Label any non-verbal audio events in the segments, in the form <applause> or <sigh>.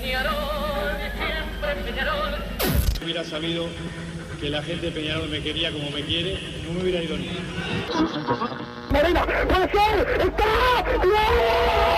Peñarol, siempre Peñarol. Hubiera sabido que la gente de Peñarol me quería como me quiere, no me hubiera ido ni. Marina, puede ser, está, No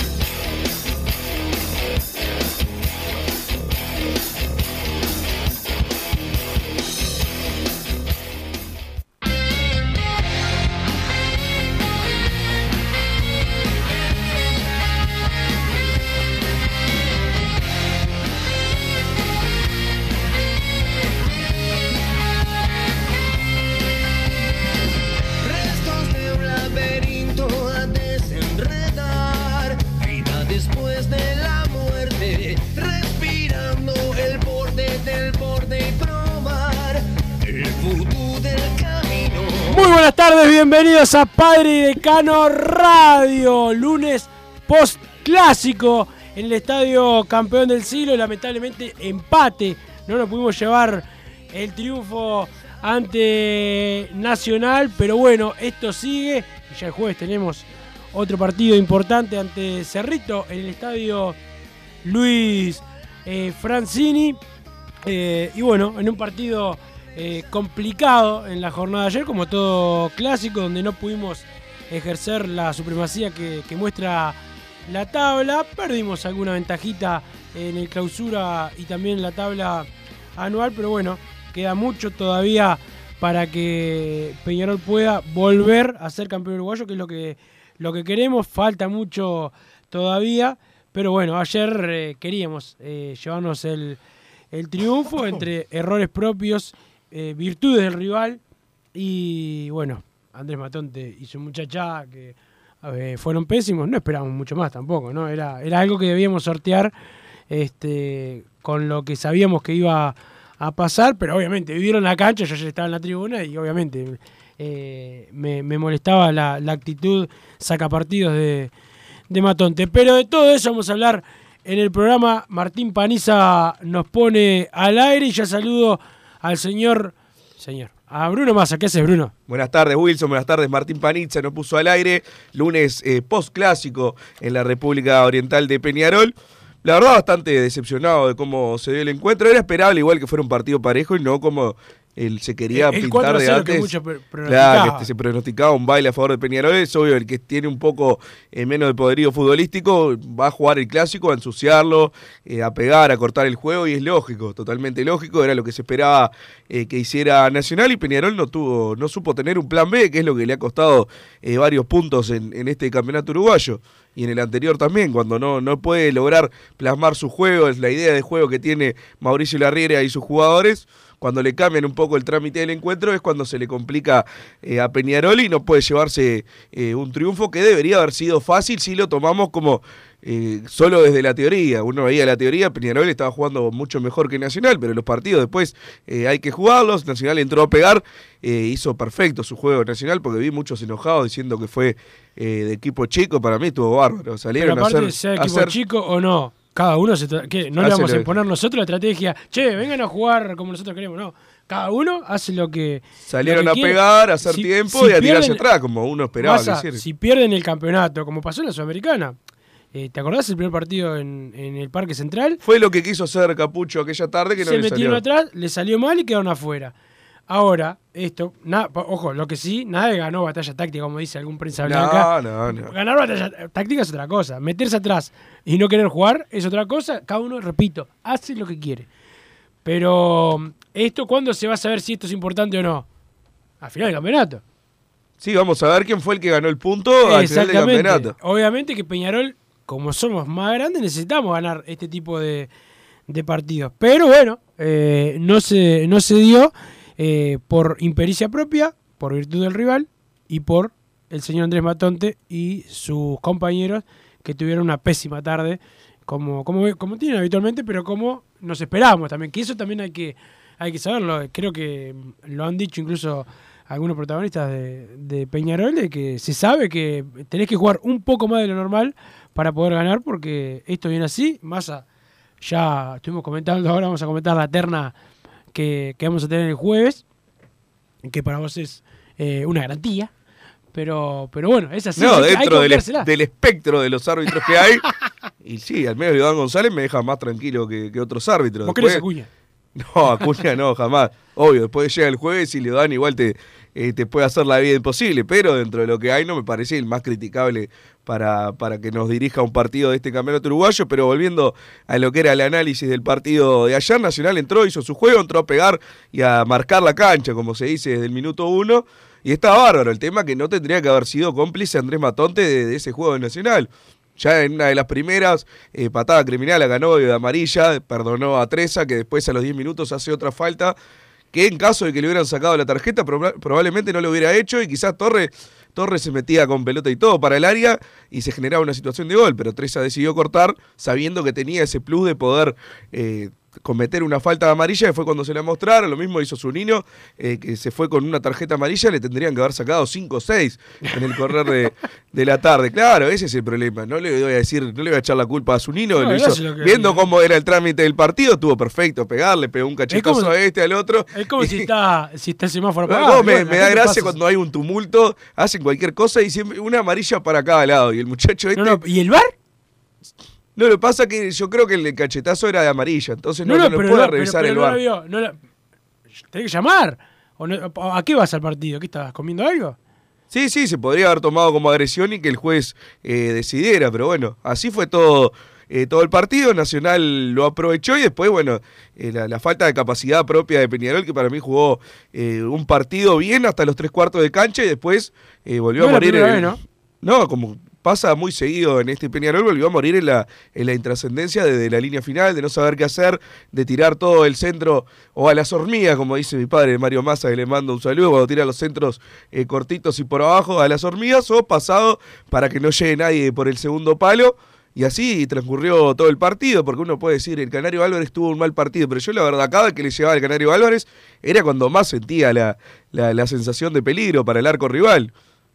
A Padre y Decano Radio. Lunes post clásico en el estadio campeón del siglo. Lamentablemente empate. No nos pudimos llevar el triunfo ante Nacional. Pero bueno, esto sigue. Y ya el jueves tenemos otro partido importante ante Cerrito en el estadio Luis eh, Francini. Eh, y bueno, en un partido eh, complicado en la jornada de ayer, como todo clásico, donde no pudimos ejercer la supremacía que, muestra la tabla. Perdimos alguna ventajita en el clausura y también en la tabla anual, pero bueno, queda mucho todavía para que Peñarol pueda volver a ser campeón uruguayo, que es lo que, lo que queremos. Falta mucho todavía, pero bueno, ayer eh, queríamos eh, llevarnos el, el triunfo entre errores propios, eh, virtudes del rival y bueno, Andrés Matonte y su muchacha que fueron pésimos, no esperábamos mucho más tampoco, ¿no? Era, era algo que debíamos sortear este, con lo que sabíamos que iba a pasar, pero obviamente vivieron la cancha, yo ya estaba en la tribuna y obviamente eh, me, me molestaba la, la actitud sacapartidos de, de Matonte. Pero de todo eso vamos a hablar en el programa. Martín Paniza nos pone al aire y ya saludo al señor, señor, a Bruno Massa. ¿Qué haces, Bruno? Buenas tardes, Wilson. Buenas tardes, Martín Panizza. Nos puso al aire. Lunes eh, post-clásico en la República Oriental de Peñarol. La verdad, bastante decepcionado de cómo se dio el encuentro. Era esperable igual que fuera un partido parejo y no como él se quería El- el pintar 4 a de 0 que antes. mucho Claro, que se pronosticaba un baile a favor de Peñarol. Es obvio, el que tiene un poco eh, menos de poderío futbolístico va a jugar el clásico, a ensuciarlo, eh, a pegar, a cortar el juego y es lógico, totalmente lógico. Era lo que se esperaba eh, que hiciera Nacional y Peñarol no tuvo, no supo tener un plan B, que es lo que le ha costado eh, varios puntos en, en este campeonato uruguayo y en el anterior también, cuando no, no puede lograr plasmar su juego, es la idea de juego que tiene Mauricio Larriera y sus jugadores. Cuando le cambian un poco el trámite del encuentro es cuando se le complica eh, a Peñarol y no puede llevarse eh, un triunfo que debería haber sido fácil si lo tomamos como eh, solo desde la teoría. Uno veía la teoría, Peñarol estaba jugando mucho mejor que Nacional, pero los partidos después eh, hay que jugarlos. Nacional entró a pegar, eh, hizo perfecto su juego Nacional porque vi muchos enojados diciendo que fue de equipo chico. Para mí estuvo bárbaro. Pero Salieron a aparte, hacer, sea a equipo hacer- chico o no, cada uno se. No le vamos a imponer nosotros la estrategia, che, vengan a jugar como nosotros queremos, no. Cada uno hace lo que. Salieron lo a quiere. pegar, a hacer Si- tiempo si y a tirarse pierden- atrás, como uno esperaba hiciera. si pierden el campeonato, como pasó en la Sudamericana, eh, ¿te acordás el primer partido en, en el Parque Central? Fue lo que quiso hacer Capucho aquella tarde que no se le metieron salió. atrás, le salió mal y quedaron afuera. Ahora, esto, na- pa- ojo, lo que sí, nadie ganó batalla táctica, como dice algún prensa blanca. No, no, no. Ganar batalla táctica es otra cosa. Meterse atrás y no querer jugar es otra cosa. Cada uno, repito, hace lo que quiere. Pero, ¿esto cuándo se va a saber si esto es importante o no? Al final del campeonato. Sí, vamos a ver quién fue el que ganó el punto al final del campeonato. Obviamente que Peñarol, como somos más grandes, necesitamos ganar este tipo de, de partidos. Pero bueno, eh, no, se, no se dio. Eh, por impericia propia, por virtud del rival y por el señor Andrés Matonte y sus compañeros que tuvieron una pésima tarde, como, como, como tienen habitualmente, pero como nos esperábamos también, que eso también hay que, hay que saberlo. Creo que lo han dicho incluso algunos protagonistas de, Peñarol, de que se sabe que tenés que jugar un poco más de lo normal para poder ganar, porque esto viene así, más a, ya estuvimos comentando, ahora vamos a comentar la terna que, que vamos a tener el jueves, que para vos es eh, una garantía. Pero, pero bueno, es así. No, hay que dentro del, espectro de los árbitros que hay. y sí, al menos Iván González me deja más tranquilo que, que otros árbitros. <laughs> No, Acuña no, jamás. Obvio, después llega el jueves y Leodán igual te, eh, te puede hacer la vida imposible, pero dentro de lo que hay no me parece el más criticable para, para que nos dirija un partido de este campeonato uruguayo, pero volviendo a lo que era el análisis del partido de ayer, Nacional entró, hizo su juego, entró a pegar y a marcar la cancha, como se dice desde el minuto uno, y está bárbaro el tema que no tendría que haber sido cómplice Andrés Matonte de, de ese juego de Nacional. Ya en una de las primeras, eh, patada criminal la ganó de amarilla, perdonó a Treza, que después a los 10 minutos hace otra falta, que en caso de que le hubieran sacado la tarjeta, proba- probablemente no lo hubiera hecho y quizás Torres, Torres se metía con pelota y todo para el área y se generaba una situación de gol, pero Treza decidió cortar sabiendo que tenía ese plus de poder eh, cometer una falta amarilla, que fue cuando se la mostraron, lo mismo hizo su niño, eh, que se fue con una tarjeta amarilla, le tendrían que haber sacado 5 o 6 en el correr de, de la tarde. Claro, ese es el problema. No le voy a decir, no le voy a echar la culpa a su niño, No, viendo cómo era el trámite del partido, estuvo perfecto, pegarle, pegó un cachetazo a este, al otro. Es como si está, si está el semáforo No, apagado. me, me da gracia cuando hay un tumulto, hacen cualquier cosa y siempre una amarilla para cada lado. Y el muchacho este. No, no, ¿Y el bar? No, lo que pasa que yo creo que el cachetazo era de amarilla, entonces no, No, no, no, puede no, pero- revisar pero el no bar. no la- Tenés que llamar. ¿O no- ¿A qué vas al partido? ¿Qué estabas comiendo algo? Sí, sí, se podría haber tomado como agresión y que el juez eh, decidiera, pero bueno, así fue todo, eh, todo el partido. Nacional lo aprovechó y después, bueno, eh, la, la falta de capacidad propia de Peñarol, que para mí jugó eh, un partido bien hasta los tres cuartos de cancha y después volvió No a es morir. vez, No, como pasa muy seguido en este Peñarol, volvió a morir en la, en la intrascendencia de, la línea final, de no saber qué hacer, de tirar todo el centro o a las hormigas, como dice mi padre Mario Massa, que le mando un saludo, cuando tira los centros eh, cortitos y por abajo a las hormigas, o pasado para que no llegue nadie por el segundo palo. Y así transcurrió todo el partido, porque uno puede decir, el Canario Álvarez tuvo un mal partido, pero yo la verdad, cada que le llegaba el Canario Álvarez era cuando más sentía la, la, la sensación de peligro para el arco rival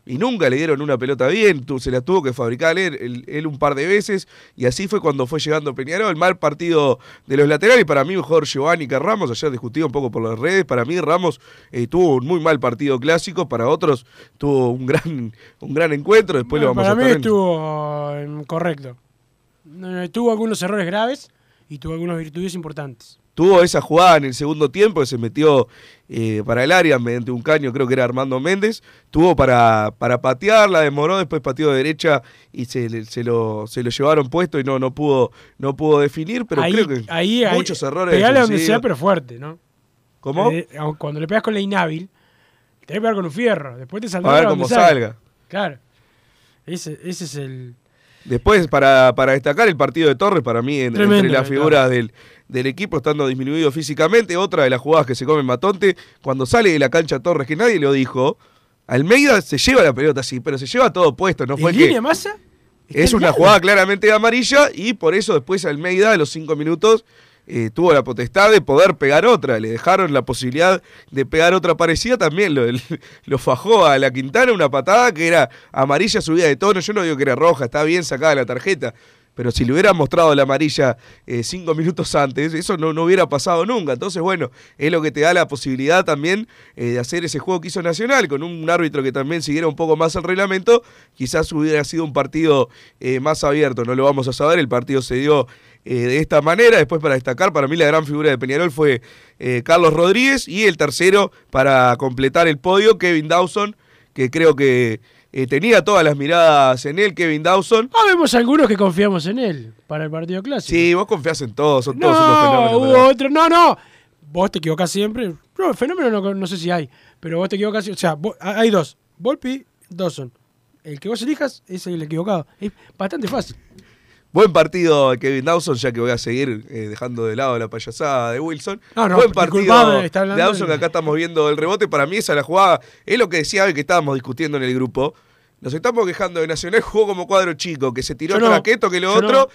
y nunca le dieron una pelota bien, se la tuvo que fabricar él, él- él un par de veces, y así fue cuando fue llegando Peñarol, mal partido de los laterales, para mí mejor Giovanni que Ramos, ayer discutí un poco por las redes, para mí Ramos eh, tuvo un muy mal partido clásico, para otros tuvo un gran, un gran encuentro, después lo vamos para a mí estar estuvo eh, correcto. Tuvo algunos errores graves y tuvo algunas virtudes importantes. Tuvo esa jugada en el segundo tiempo que se metió eh, para el área mediante un caño, creo que era Armando Méndez. Tuvo para, para patearla, demoró, después pateó de derecha y se, se lo, se lo llevaron puesto y no, no, pudo, no pudo definir, pero ahí, creo que ahí, ahí- muchos errores. Pegale donde defensivos. sea, pero fuerte, ¿no? ¿Cómo? Eh, aun- cuando le pegas con la inhábil, te que pegar con un fierro. Después te saldrá A ver cómo salga. salga. Claro. Ese, ese es el. Después, para, para destacar el partido de Torres, para mí, en- Tremendo, entre las claro. figuras del, del equipo, estando disminuido físicamente, otra de las jugadas que se come Matonte, cuando sale de la cancha Torres, que nadie lo dijo, Almeida se lleva la pelota, sí, pero se lleva todo puesto, no fue ¿En que... línea masa? Es una jugada claramente de amarilla y por eso después Almeida a los cinco minutos eh, tuvo la potestad de poder pegar otra. Le dejaron la posibilidad de pegar otra parecida también. Lo, <laughs> lo fajó a la Quintana una patada que era amarilla subida de tono. Yo no digo que era roja, está bien sacada la tarjeta. Pero si le hubieran mostrado la amarilla eh, cinco minutos antes, eso no, no hubiera pasado nunca. Entonces, bueno, es lo que te da la posibilidad también eh, de hacer ese juego que hizo Nacional, con un árbitro que también siguiera un poco más el reglamento, quizás hubiera sido un partido eh, más abierto. No lo vamos a saber, el partido se dio de esta manera. Después, para destacar, para mí la gran figura de Peñarol fue Carlos Rodríguez y el tercero para completar el podio, Kevin Dawson, que creo que eh, tenía todas las miradas en él, Kevin Dawson. Ah, vemos algunos que confiamos en él para el partido clásico. Sí, vos confías en todos, son todos no, unos fenómenos. hubo ¿verdad? otro. No, no. Vos te equivocás siempre. No, fenómeno no, no sé si hay. Pero vos te equivocás. siempre. O sea, vos- hay dos: Volpi, Dawson. El que vos elijas es el equivocado. Es bastante fácil. Buen partido Kevin Dawson, ya que voy a seguir eh, dejando de lado la payasada de Wilson. No, no, Buen partido está de Dawson, que acá estamos viendo el rebote. Para mí esa es la jugada. Es lo que decía hoy que estábamos discutiendo en el grupo. Nos estamos quejando de Nacional, jugó como cuadro chico, que se tiró no, traqueto que lo no, otro.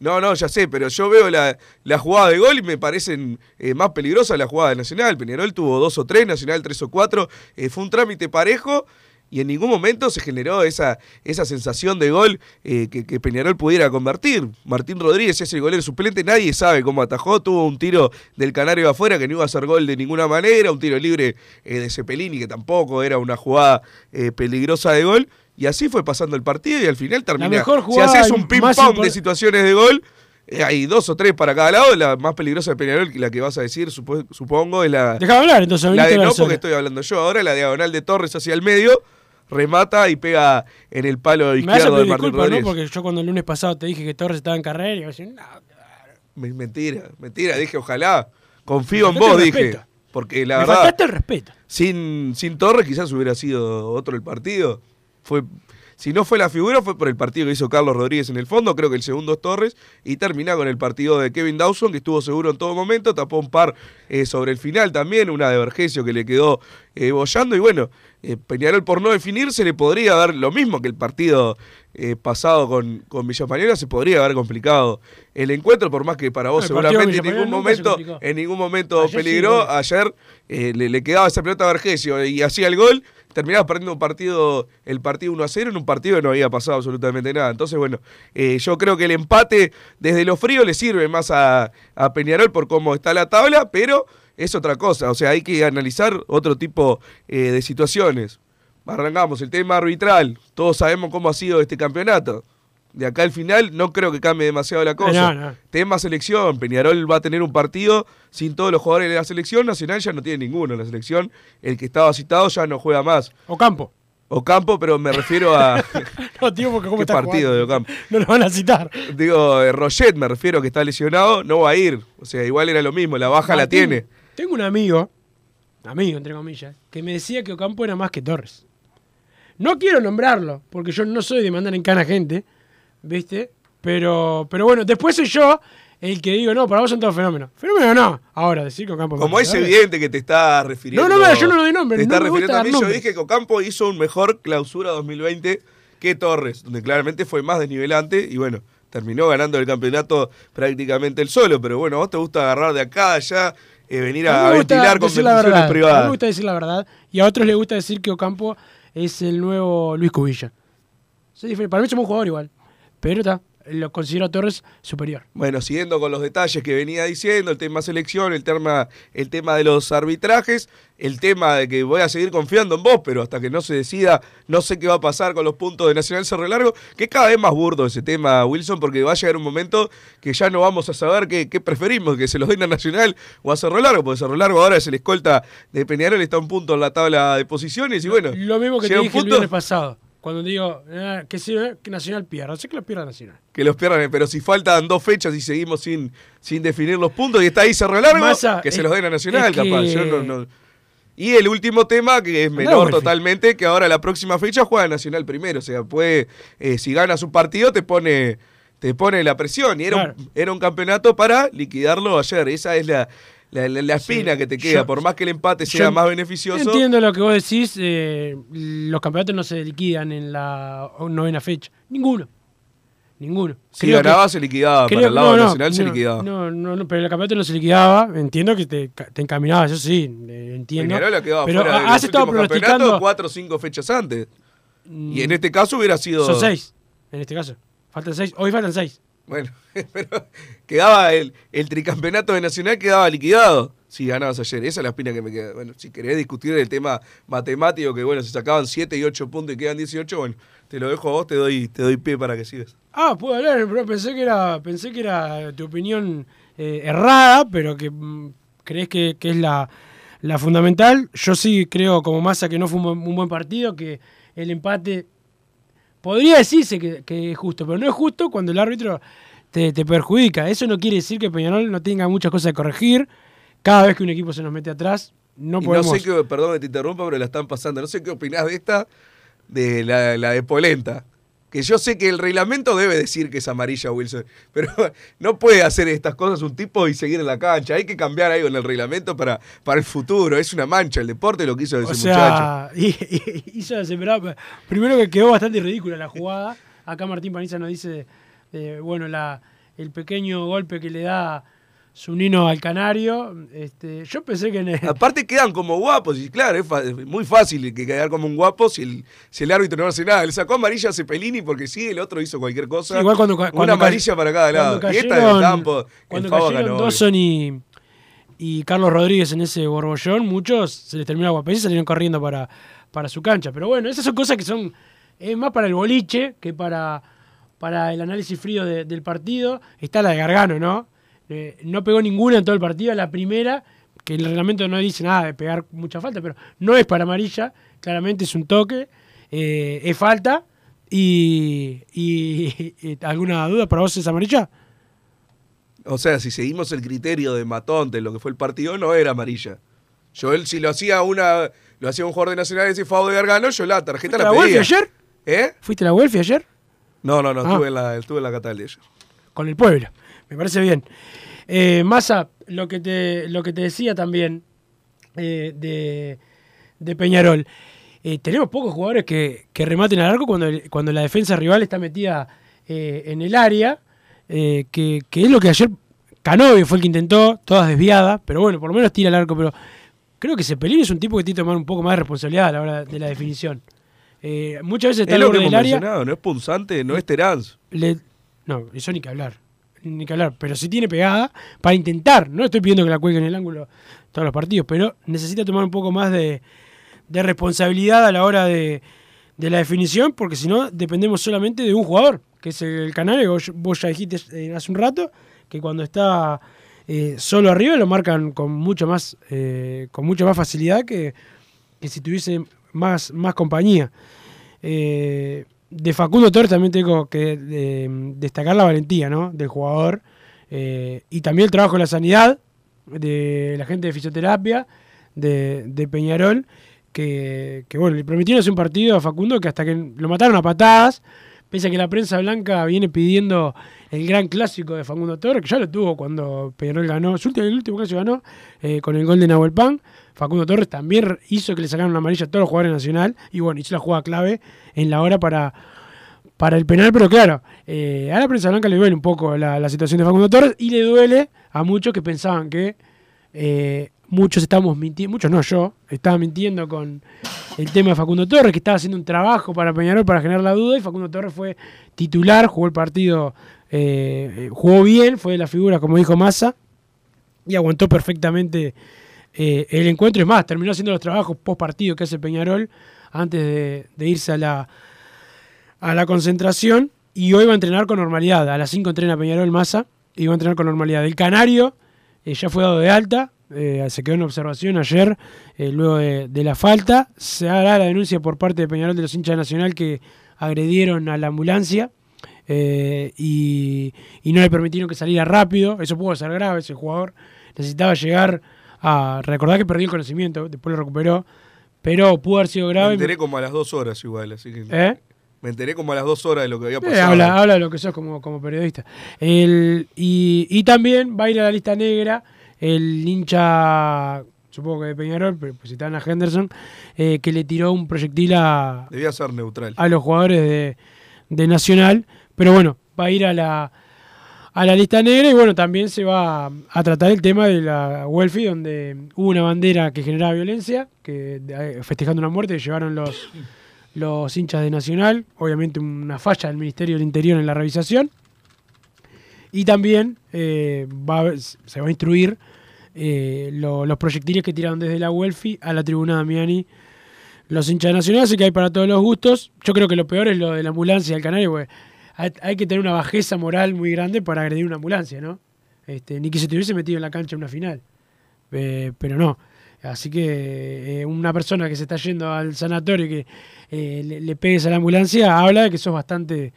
No, no, ya sé, pero yo veo la, la jugada de gol y me parecen eh, más peligrosas las jugadas de Nacional. Peñarol tuvo dos o tres, Nacional tres o cuatro. Eh, fue un trámite parejo y en ningún momento se generó esa, esa sensación de gol eh, que, que Peñarol pudiera convertir. Martín Rodríguez es el golero suplente, nadie sabe cómo atajó. Tuvo un tiro del Canario afuera que no iba a hacer gol de ninguna manera, un tiro libre eh, de Cepelini que tampoco era una jugada eh, peligrosa de gol. Y así fue pasando el partido y al final termina. mejor si haces un y ping más pong impor- de situaciones de gol, eh, hay dos o tres para cada lado. La más peligrosa de Peñarol, la que vas a decir, supo- supongo, es la, Déjame hablar, entonces. la de no, porque estoy hablando yo ahora, la diagonal de Torres hacia el medio, remata y pega en el palo izquierdo de Martín disculpas, ¿no? Porque yo cuando el lunes pasado te dije que Torres estaba en carrera y no, Me- Mentira, mentira, dije ojalá. Confío en vos, dije. Porque la me verdad, faltaste el respeto. sin, sin Torres quizás hubiera sido otro el partido. Fue, si no fue la figura, fue por el partido que hizo Carlos Rodríguez en el fondo. Creo que el segundo es Torres. Y termina con el partido de Kevin Dawson, que estuvo seguro en todo momento. Tapó un par eh, sobre el final también. Una de Vergesio que le quedó eh, bollando. Y bueno, eh, Peñarol por no definirse le podría dar lo mismo que el partido eh, pasado con, con Villa Española. Se podría haber complicado el encuentro, por más que para vos No, seguramente en ningún se momento, en ningún momento Ayer peligró. Ayer eh, le, le quedaba esa pelota a Vergesio y hacía el gol. Terminaba perdiendo un partido, el partido 1 a 0 en un partido que no había pasado absolutamente nada. Entonces, bueno, eh, yo creo que el empate desde lo frío le sirve más a, a Peñarol por cómo está la tabla, pero es otra cosa. O sea, hay que analizar otro tipo eh, de situaciones. Arrancamos el tema arbitral. Todos sabemos cómo ha sido este campeonato. De acá al final no creo que cambie demasiado la cosa. no, no. Tema selección. Peñarol va a tener un partido sin todos los jugadores de la selección. Nacional ya no tiene ninguno en la selección. El que estaba citado ya no juega más. Ocampo. Ocampo, pero me refiero a. <laughs> No, tío, porque cómo ¿Qué partido de. Ocampo? No lo van a citar. Digo, eh, Roget, me refiero que está lesionado, no va a ir. O sea, igual era lo mismo, la baja la tiene. Tengo un amigo, amigo entre comillas, que me decía que Ocampo era más que Torres. No quiero nombrarlo, porque yo no soy de mandar en cana gente, ¿viste? Pero, pero bueno, después soy yo el que digo, no, para vos son todos fenómenos. Fenómeno no. Ahora, decir que Ocampo Como es evidente que te está refiriendo. No, no, yo no lo doy nombre, Te no está gusta refiriendo a mí. Yo dije que Ocampo hizo un mejor clausura 2020 que Torres, donde claramente fue más desnivelante y bueno, terminó ganando el campeonato prácticamente el solo. Pero bueno, a vos te gusta agarrar de acá, allá, eh, venir A a, ventilar conversaciones verdad. A mí me privadas. gusta decir la verdad. Y a otros les gusta decir que Ocampo es el nuevo Luis Cubilla. Para mí somos un jugador igual. Pero está, lo considero a Torres superior. Bueno, siguiendo con los detalles que venía diciendo, el tema selección, el tema, el tema de los arbitrajes, el tema de que voy a seguir confiando en vos, pero hasta que no se decida, no sé qué va a pasar con los puntos de Nacional Cerro Largo, que es cada vez más burdo ese tema, Wilson, porque va a llegar un momento que ya no vamos a saber qué, qué preferimos, que se los den a Nacional o a Cerro Largo, porque Cerro Largo ahora es el escolta de Peñarol, está un punto en la tabla de posiciones y bueno. Lo mismo que te dije el punto viernes pasado. Cuando digo ah, que, sí, eh, que Nacional pierda. Sé que lo pierda Nacional. que los pierdan, pero si faltan dos fechas y seguimos sin, sin definir los puntos y está ahí Cerro Largo, Massa, que se los den a Nacional, es que- capaz. Yo no- no- Y el último tema, que es menor totalmente, que ahora la próxima fecha juega Nacional primero. O sea, puede, eh, si gana su partido, te pone, te pone la presión. Y era, Claro. un, era un campeonato para liquidarlo ayer. Esa es la, la, la- la espina Sí. que te queda. Yo- Por más que el empate sea yo más beneficioso. Entiendo lo que vos decís. eh, los campeonatos no se liquidan en la novena fecha. Ninguno. Ninguno. Si Creo que- ganaba, se liquidaba. creo- para el lado no, no, Nacional se liquidaba. No, no, no, pero el campeonato no se liquidaba. Entiendo que te, te encaminaba, eso sí, eh, entiendo. Ha pero has estado pronosticando. cuatro o cinco fechas antes. Mm, Y en este caso hubiera sido. Son seis, en este caso. Faltan seis. Hoy faltan seis. Bueno, <laughs> pero quedaba el, el tricampeonato de Nacional quedaba liquidado si ganabas ayer. Esa es la espina que me queda. Bueno, si querés discutir el tema matemático, que bueno, se sacaban 7 y 8 puntos y quedan 18, bueno, te lo dejo a vos, te doy, te doy pie para que sigas. Ah, puedo hablar, pero pensé que era, pensé que era tu opinión eh, errada, pero que mm, crees que, que es la, la fundamental. Yo sí creo, como masa, que no fue un, un buen partido, que el empate podría decirse que, que es justo, pero no es justo cuando el árbitro te, te perjudica. Eso no quiere decir que Peñarol no tenga muchas cosas que corregir. Cada vez que un equipo se nos mete atrás, no y no podemos. sé qué, perdón que te interrumpa, pero la están pasando. No sé qué opinás de esta, de la, la de Polenta. Que yo sé que el reglamento debe decir que es amarilla Wilson, pero <laughs> no puede hacer estas cosas un tipo y seguir en la cancha. Hay que cambiar algo en el reglamento para, para el futuro. Es una mancha el deporte lo que hizo ese O sea, <laughs> y- y- hizo desesperado. Primero que quedó bastante ridícula la jugada. Acá Martín Paniza nos dice, eh, bueno, la, el pequeño golpe que le da Zunino al Canario. Este, yo pensé que en el- Aparte quedan como guapos, y claro, es, muy fácil que quedar como un guapo si el, si el árbitro no hace nada. Le sacó amarilla a Cepelini porque sí, el otro hizo cualquier cosa. Sí, igual cuando, cuando Una amarilla para cada lado. Y esta cayeron- del campo, el Cuando cayeron ganó. Dawson y, y Carlos Rodríguez en ese borbollón, muchos se les terminó la guapés y salieron corriendo para, para su cancha. Pero bueno, esas son cosas que son es más para el boliche que para, para el análisis frío de- del partido. Está la de Gargano, ¿no? Eh, no pegó ninguna en todo el partido, la primera, que el reglamento no dice nada de pegar mucha falta, pero no es para amarilla, claramente es un toque, eh, es falta. Y, y- y- ¿Alguna duda para vos es amarilla? O sea, si seguimos el criterio de Matonte, lo que fue el partido, no era amarilla. Yo él, si lo hacía una, lo hacía un jugador de Nacional ese Favo de Gargano, yo la tarjeta ¿Fuiste la a la Welfi pedía. ayer? ¿Eh? ¿Fuiste a la Welfi ayer? No, no, no, Ah. estuve en la, estuve en la ayer. Con el pueblo. Me parece bien. Eh, Massa, lo que te, lo que te decía también eh, de, de Peñarol. Eh, tenemos pocos jugadores que, que rematen al arco cuando, el- cuando la defensa rival está metida en el área, que, que es lo que ayer Canovio fue el que intentó, todas desviadas, pero bueno, por lo menos tira el arco, pero creo que Cepelín es un tipo que tiene que tomar un poco más de responsabilidad a la hora de la definición. Muchas veces está Es al lo que hemos área. mencionado, no es punzante, no es Teranz. le- no, eso ni que hablar. Ni que hablar. Pero si tiene pegada para intentar. No estoy pidiendo que la cuelgue en el ángulo todos los partidos, pero necesita tomar un poco más de, responsabilidad a la hora de, la definición, porque si no, dependemos solamente de un jugador, que es el Canario. Vos, vos ya dijiste eh, hace un rato que cuando está eh, solo arriba lo marcan con mucho más, eh, con mucha más facilidad que, si tuviese más, más compañía. De Facundo Torres también tengo que destacar la valentía ¿no? del jugador eh, y también el trabajo de la sanidad, de la gente de fisioterapia, de, de Peñarol, que, bueno, le prometieron hacer un partido a Facundo que hasta que lo mataron a patadas, pese a que la prensa blanca viene pidiendo el gran clásico de Facundo Torres, que ya lo tuvo cuando Peñarol ganó, su último, el último clásico ganó eh, con el gol de Nahuel Pan. Facundo Torres también hizo que le sacaran una amarilla a todos los jugadores nacional y bueno, hizo la jugada clave en la hora para, para el penal, pero claro, eh, a la prensa blanca le duele un poco la, situación de Facundo Torres y le duele a muchos que pensaban que eh, muchos estábamos mintiendo, muchos no, yo estaba mintiendo con el tema de Facundo Torres, que estaba haciendo un trabajo para Peñarol para generar la duda y Facundo Torres fue titular, jugó el partido, eh, jugó bien, fue de la figura, como dijo Massa, y aguantó perfectamente eh, el encuentro. Es más, terminó haciendo los trabajos post partido que hace Peñarol antes de, irse a la, a la concentración. Y hoy va a entrenar con normalidad. A las 5 entrena Peñarol Massa y va a entrenar con normalidad. El Canario eh, ya fue dado de alta. eh, se quedó en observación ayer, eh, luego de, la falta. Se hará la denuncia por parte de Peñarol de los hinchas Nacional que agredieron a la ambulancia. y no le permitieron que saliera rápido. Eso pudo ser grave. Ese jugador necesitaba llegar a recordar que perdió el conocimiento, después lo recuperó, pero pudo haber sido Me grave. enteré como a las dos horas igual, así que... ¿Eh? Me enteré como a las dos horas de lo que había Eh, pasado. habla, habla de lo que sos como, como periodista. El, y, y también va a ir a la lista negra el hincha, supongo que de Peñarol, pero pues está a Henderson, eh, que le tiró un proyectil a, Debía ser neutral. a los jugadores de, de Nacional. Pero bueno, va a ir a la, a la lista negra y bueno, también se va a, tratar el tema de la Welfi, donde hubo una bandera que generaba violencia, que de- festejando una muerte que llevaron los, los hinchas de Nacional, obviamente una falla del Ministerio del Interior en la revisación. Y también eh, se va a instruir eh, lo- los proyectiles que tiraron desde la Welfi a la tribuna Damiani los hinchas de Nacional, así que hay para todos los gustos. Yo creo que lo peor es lo de la ambulancia del Canario, porque hay, que tener una bajeza moral muy grande para agredir una ambulancia, ¿no? Este, ni que se te hubiese metido en la cancha en una final. Eh, pero no. Así que eh, una persona que se está yendo al sanatorio y que eh, le, le pegues a la ambulancia habla de que sos bastante.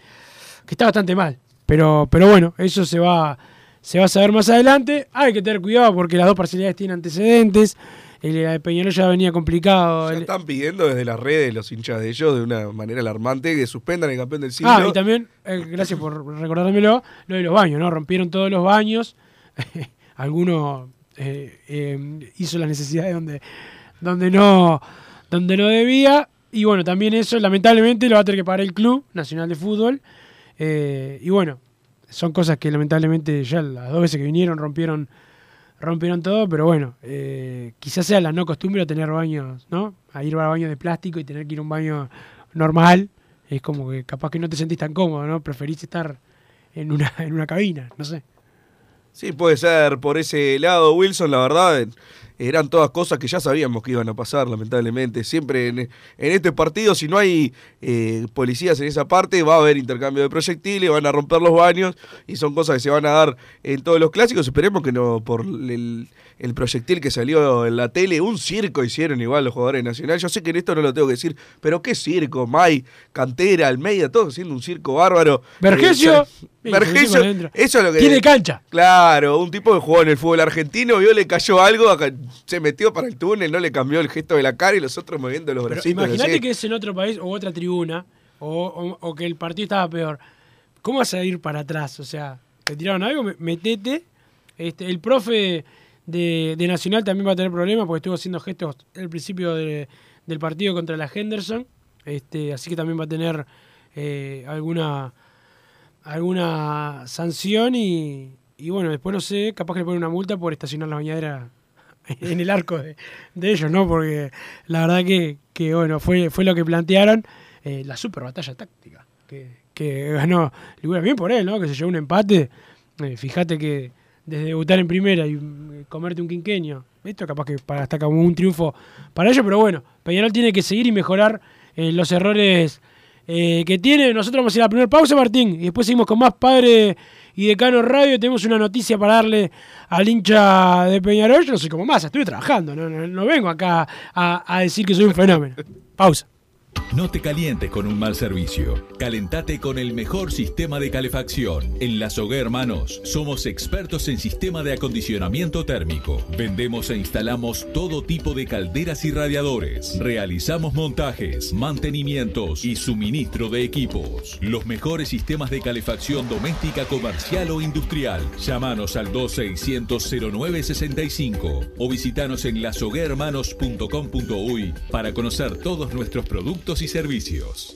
que está bastante mal. Pero, pero bueno, eso se va, se va a saber más adelante. Hay que tener cuidado porque las dos parcialidades tienen antecedentes. El de Peñarol ya venía complicado. Ya El- están pidiendo desde las redes los hinchas de ellos de una manera alarmante que suspendan el campeón del siglo. Ah, y también, eh, gracias por recordármelo, lo de los baños, ¿no? Rompieron todos los baños. <laughs> Alguno eh, eh, hizo las necesidades donde, donde, no, donde no debía. Y bueno, también eso, lamentablemente, lo va a tener que pagar el Club Nacional de Fútbol. Eh, y bueno, son cosas que lamentablemente ya las dos veces que vinieron rompieron rompieron todo, pero bueno, eh, quizás sea la no costumbre tener baños, ¿no? A ir a baños de plástico y tener que ir a un baño normal, es como que capaz que no te sentís tan cómodo, ¿no? Preferís estar en una, <laughs> en una cabina, no sé. Sí, puede ser por ese lado, Wilson, la verdad. Eran todas cosas que ya sabíamos que iban a pasar, lamentablemente. Siempre en, en este partido, si no hay eh, policías en esa parte, va a haber intercambio de proyectiles, van a romper los baños y son cosas que se van a dar en todos los clásicos. Esperemos que no por el, el proyectil que salió en la tele, un circo hicieron igual los jugadores nacionales. Yo sé que en esto no lo tengo que decir, pero qué circo, May, Cantera, Almeida, todos haciendo un circo bárbaro. Vergesio, Eh, Vergesio, eso es lo que... Tiene cancha. Claro, un tipo que jugó en el fútbol argentino, vio, le cayó algo, se metió para el túnel, no le cambió el gesto de la cara y los otros moviendo los bracitos. imagínate que es en otro país o otra tribuna, o, o- o que el partido estaba peor. ¿Cómo vas a ir para atrás? O sea, te tiraron algo, me- metete. Este, el profe de, de Nacional también va a tener problemas porque estuvo haciendo gestos al principio de- del partido contra la Henderson. Este, así que también va a tener eh, alguna alguna sanción y, y bueno, después no sé, capaz que le ponen una multa por estacionar la bañadera <laughs> en el arco de, de ellos, ¿no? Porque la verdad que, que, bueno, fue, fue lo que plantearon, eh, la super batalla táctica que, que ganó Ligura. Bien por él, ¿no? Que se llevó un empate. Eh, fíjate que desde debutar en primera y mm, comerte un quinqueño, esto capaz que para hasta como un triunfo para ellos, pero bueno, Peñarol tiene que seguir y mejorar eh, los errores eh, que tiene. Nosotros vamos a ir a la primera pausa, Martín, y después seguimos con más Padre y Decano Radio. Tenemos una noticia para darle al hincha de Peñarol. Yo no soy como más, estuve trabajando, no, no- no vengo acá a decir que soy un fenómeno. Pausa. No te calientes con un mal servicio. Calentate con el mejor sistema de calefacción. En Las Hogué Hermanos somos expertos en sistema de acondicionamiento térmico. Vendemos e instalamos todo tipo de calderas y radiadores. Realizamos montajes, mantenimientos y suministro de equipos. Los mejores sistemas de calefacción doméstica, comercial o industrial. Llámanos al 2600-0965 o visitanos en lashoguermanos.com.uy para conocer todos nuestros productos y servicios.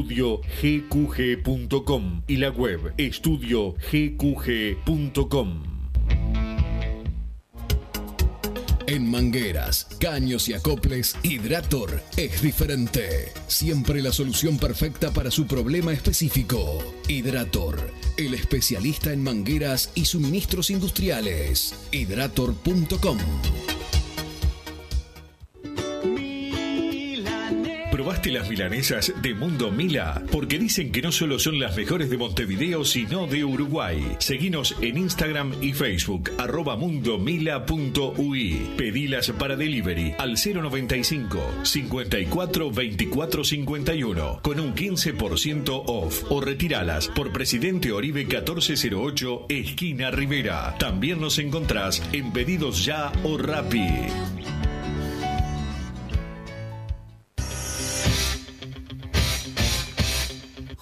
estudiogqg.com y la web estudiogqg.com. En mangueras, caños y acoples, Hidrator es diferente. Siempre la solución perfecta para su problema específico. Hidrator, el especialista en mangueras y suministros industriales. Hidrator.com. ¿Probaste las milanesas de Mundo Mila? Porque dicen que no solo son las mejores de Montevideo, sino de Uruguay. Seguinos en Instagram y Facebook, arroba mundomila.ui. Pedilas para delivery al 095 54 24 51 con un 15% off o retiralas por Presidente Oribe 1408, esquina Rivera. También nos encontrás en Pedidos Ya o Rappi.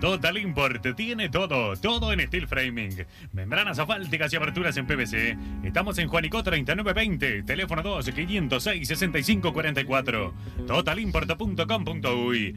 Total Import tiene todo, todo en steel framing. Membranas asfálticas y aberturas en PVC. Estamos en Juanico 3920, teléfono 2 506 6544. Totalimport.com.uy.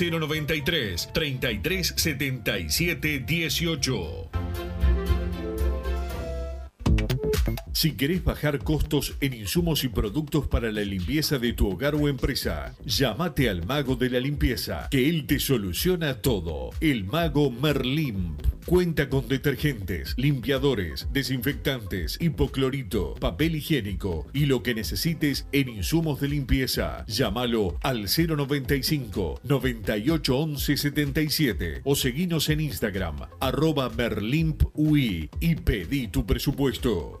093 33 77 18. Si querés bajar costos en insumos y productos para la limpieza de tu hogar o empresa, llámate al mago de la limpieza, que él te soluciona todo. El mago Merlimp cuenta con detergentes, limpiadores, desinfectantes, hipoclorito, papel higiénico y lo que necesites en insumos de limpieza. Llámalo al 095 98 11 77 o seguinos en Instagram arroba merlimpui y pedí tu presupuesto.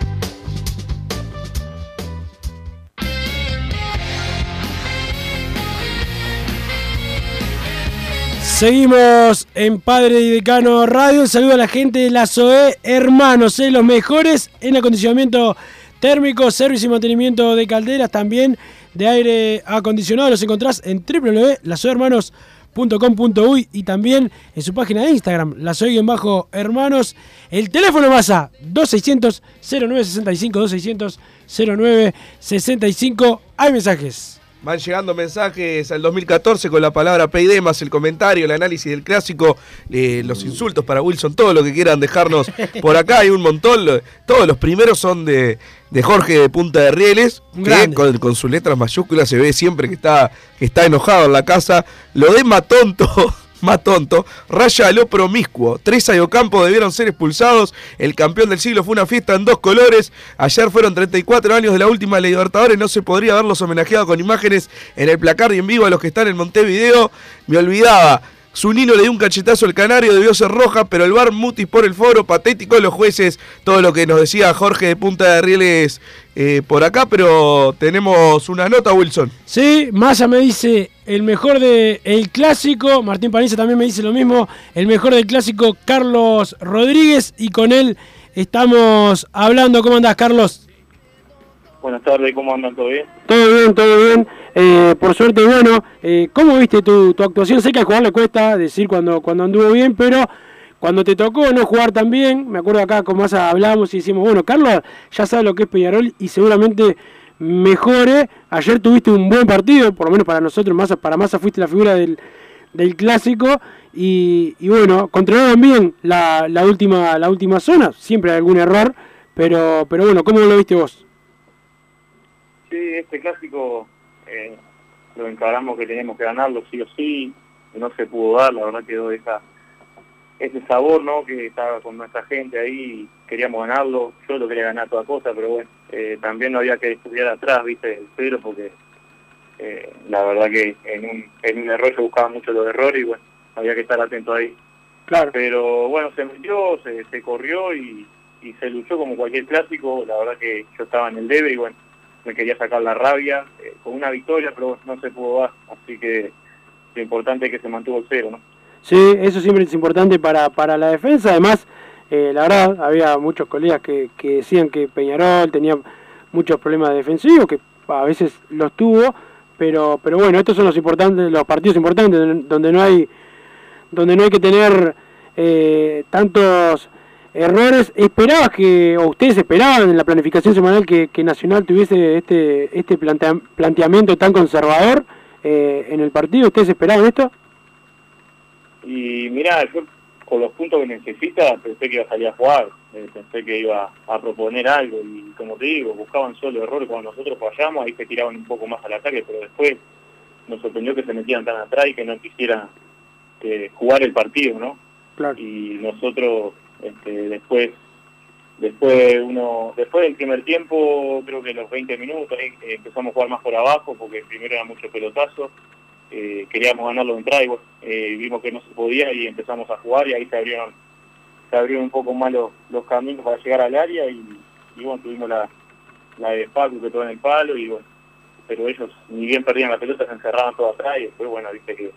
Seguimos en Padre y Decano Radio. Saludo a la gente de la SOE Hermanos, eh, los mejores en acondicionamiento térmico, servicio y mantenimiento de calderas, también de aire acondicionado. Los encontrás en www.lasoehermanos.com.uy y también en su página de Instagram, lasoe-hermanos. El teléfono más a 2600 0965 2600 0965. Hay mensajes. Van llegando mensajes al 2014 con la palabra PID más el comentario, el análisis del clásico, eh, los insultos para Wilson, todo lo que quieran dejarnos <laughs> por acá. Hay un montón. Todos los primeros son de, de Jorge de Punta de Rieles, que con, con sus letras mayúsculas se ve siempre que está, que está enojado en la casa. Lo de Matonto. Más tonto, raya lo promiscuo. Tres Ayocampo debieron ser expulsados. El campeón del siglo fue una fiesta en dos colores. Ayer fueron 34 años de la última Libertadores. No se podría haberlos homenajeado con imágenes en el placar y en vivo a los que están en Montevideo. Me olvidaba. Zunino le dio un cachetazo al canario, debió ser roja, pero el bar mutis por el foro, patético los jueces, todo lo que nos decía Jorge de Punta de Rieles eh, por acá, pero tenemos una nota, Wilson. Sí, Maya me dice el mejor de el clásico, Martín Paniza también me dice lo mismo, el mejor del clásico Carlos Rodríguez y con él estamos hablando. ¿Cómo andás, Carlos? Buenas tardes, ¿cómo andan? ¿Todo bien? Todo bien, todo bien. Eh, por suerte, bueno, eh, ¿cómo viste tu, tu actuación? Sé que al jugador le cuesta decir cuando, cuando anduvo bien, pero cuando te tocó no jugar tan bien, me acuerdo acá con Massa hablamos y decimos, bueno, Carlos ya sabe lo que es Peñarol y seguramente mejore. Ayer tuviste un buen partido, por lo menos para nosotros, Massa, para Massa fuiste la figura del, del clásico y, y bueno, controlaron bien la, la última la última zona, siempre hay algún error, pero, pero bueno, ¿cómo lo viste vos? Este clásico eh, lo encaramos que teníamos que ganarlo sí o sí, no se pudo dar, la verdad quedó esa ese sabor, ¿no? Que estaba con nuestra gente ahí, queríamos ganarlo, yo lo quería ganar toda cosa, pero bueno, eh, también no había que estudiar atrás, viste, el cero, porque eh, la verdad que en un, en un error yo buscaba mucho los errores y bueno, había que estar atento ahí. Claro. Pero bueno, se metió, se, se corrió y, y se luchó como cualquier clásico, la verdad que yo estaba en el debe y bueno, me quería sacar la rabia eh, con una victoria, pero no se pudo dar, así que lo importante es que se mantuvo cero, ¿no? Sí, eso siempre es importante para, para la defensa. Además, eh, la verdad, había muchos colegas que, que decían que Peñarol tenía muchos problemas defensivos, que a veces los tuvo, pero, pero bueno, estos son los importantes, los partidos importantes, donde no hay, donde no hay que tener eh, tantos errores. ¿Esperabas que, o ustedes esperaban en la planificación semanal que, que Nacional tuviese este, este plantea, planteamiento tan conservador eh, en el partido? ¿Ustedes esperaban esto? Y mira, yo con los puntos que necesita pensé que iba a salir a jugar, eh, pensé que iba a proponer algo y como te digo, buscaban solo errores cuando nosotros fallamos, ahí se tiraban un poco más al ataque, pero después nos sorprendió que se metían tan atrás y que no quisieran eh, jugar el partido, ¿no? Claro. Y nosotros este, después después uno después del primer tiempo creo que los 20 minutos eh, empezamos a jugar más por abajo porque primero era mucho pelotazo eh, queríamos ganarlo de entrada y bueno, eh, vimos que no se podía y empezamos a jugar y ahí se abrieron se abrieron un poco más los, los caminos para llegar al área y, bueno tuvimos la, la de Paco que todo en el palo y bueno pero ellos ni bien perdían la pelota se encerraban todo atrás y después bueno viste que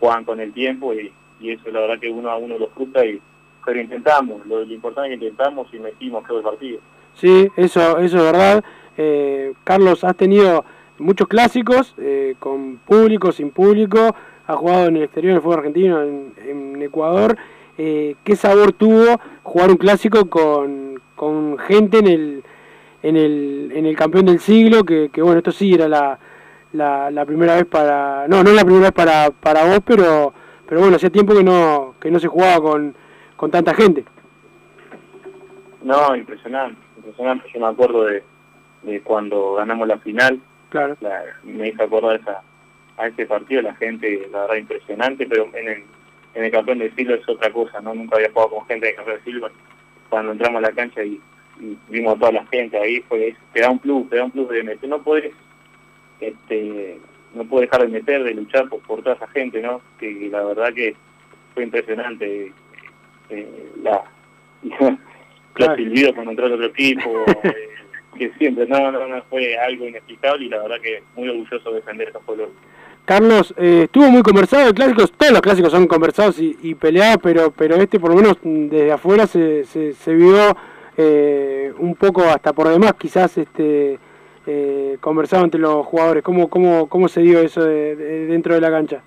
juegan con el tiempo y, y eso la verdad que uno a uno lo frustra y pero intentamos, lo, importante es que intentamos y metimos todo el partido. Sí, eso, eso es verdad. Eh, Carlos, has tenido muchos clásicos, eh, con público, sin público, has jugado en el exterior, en el fútbol argentino, en, en Ecuador. Eh, ¿Qué sabor tuvo jugar un clásico con, con gente en el, en, el, en el campeón del siglo? Que, que bueno, esto sí era la, la, la, primera vez para... No, no es la primera vez para, para vos, pero, pero bueno, hacía tiempo que no, que no se jugaba con con tanta gente. No, impresionante, impresionante. Yo me acuerdo de, de cuando ganamos la final. Claro. La, me hizo acordar esa, a ese partido, la gente, la verdad, impresionante, pero en el, en el campeón del siglo es otra cosa, ¿no? Nunca había jugado con gente de campeón del siglo. Cuando entramos a la cancha y, y vimos a toda la gente ahí, fue, te da un plus, te da un plus de meter. No podés, este, no puedes dejar de meter, de luchar por, por toda esa gente, ¿no? Que, que la verdad que fue impresionante eh, la, <laughs> los silbidos cuando entró el otro equipo, <laughs> eh, que siempre, no, no, no, fue algo inexplicable y la verdad que muy orgulloso de defender estos colores. Carlos, eh, estuvo muy conversado el clásico, todos los clásicos son conversados y, y peleados, pero pero este por lo menos desde afuera se, se, se vio eh, un poco hasta por demás quizás este eh, conversado entre los jugadores. ¿Cómo, cómo, cómo se dio eso de, de, dentro de la cancha?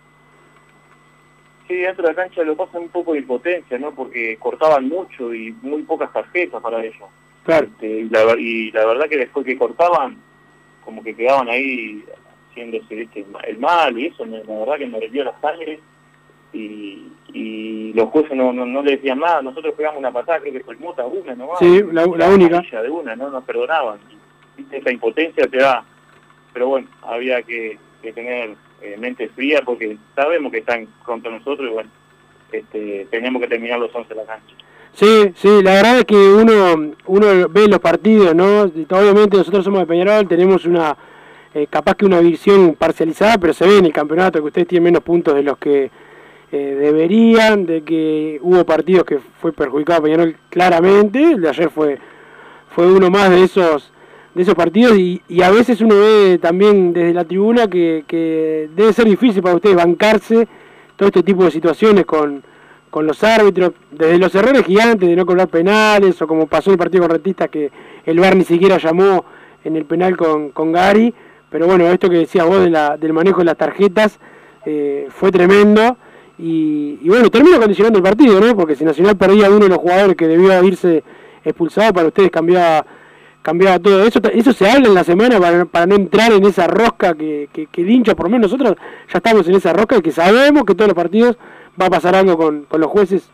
Sí, dentro de la cancha lo pasa un poco de impotencia, ¿no? Porque cortaban mucho y muy pocas tarjetas para ellos. Claro. Este, y, la, y la verdad que después que cortaban, como que quedaban ahí haciéndose ¿viste? el mal y eso, la verdad que me revió la sangre y, y los jueces no, no, no le decían nada, nosotros pegamos una patada, creo que fue el Mota, una nomás. Sí, la, la única. De una, no nos perdonaban. ¿viste? Esa impotencia te da, pero bueno, había que, que tener eh, mente fría porque sabemos que están contra nosotros y bueno, este, tenemos que terminar los 11 de la cancha. Sí, sí, la verdad es que uno uno ve los partidos, ¿no? Obviamente nosotros somos de Peñarol, tenemos una, eh, capaz que una visión parcializada, pero se ve en el campeonato que ustedes tienen menos puntos de los que eh, deberían, de que hubo partidos que fue perjudicado Peñarol claramente, el de ayer fue, fue uno más de esos de esos partidos y, a veces uno ve también desde la tribuna que, que debe ser difícil para ustedes bancarse todo este tipo de situaciones con, con los árbitros, desde los errores gigantes de no cobrar penales o como pasó en el partido con Rentistas que el VAR ni siquiera llamó en el penal con, con Gary, pero bueno, esto que decías vos de la, del manejo de las tarjetas eh, fue tremendo y, y, bueno, terminó condicionando el partido, ¿no? Porque si Nacional perdía a uno de los jugadores que debió irse expulsado, para ustedes cambiaba cambiaba todo eso. Eso se habla en la semana para, para no entrar en esa rosca que, que, que el por lo menos nosotros ya estamos en esa rosca y que sabemos que todos los partidos va a pasar algo con, con los jueces.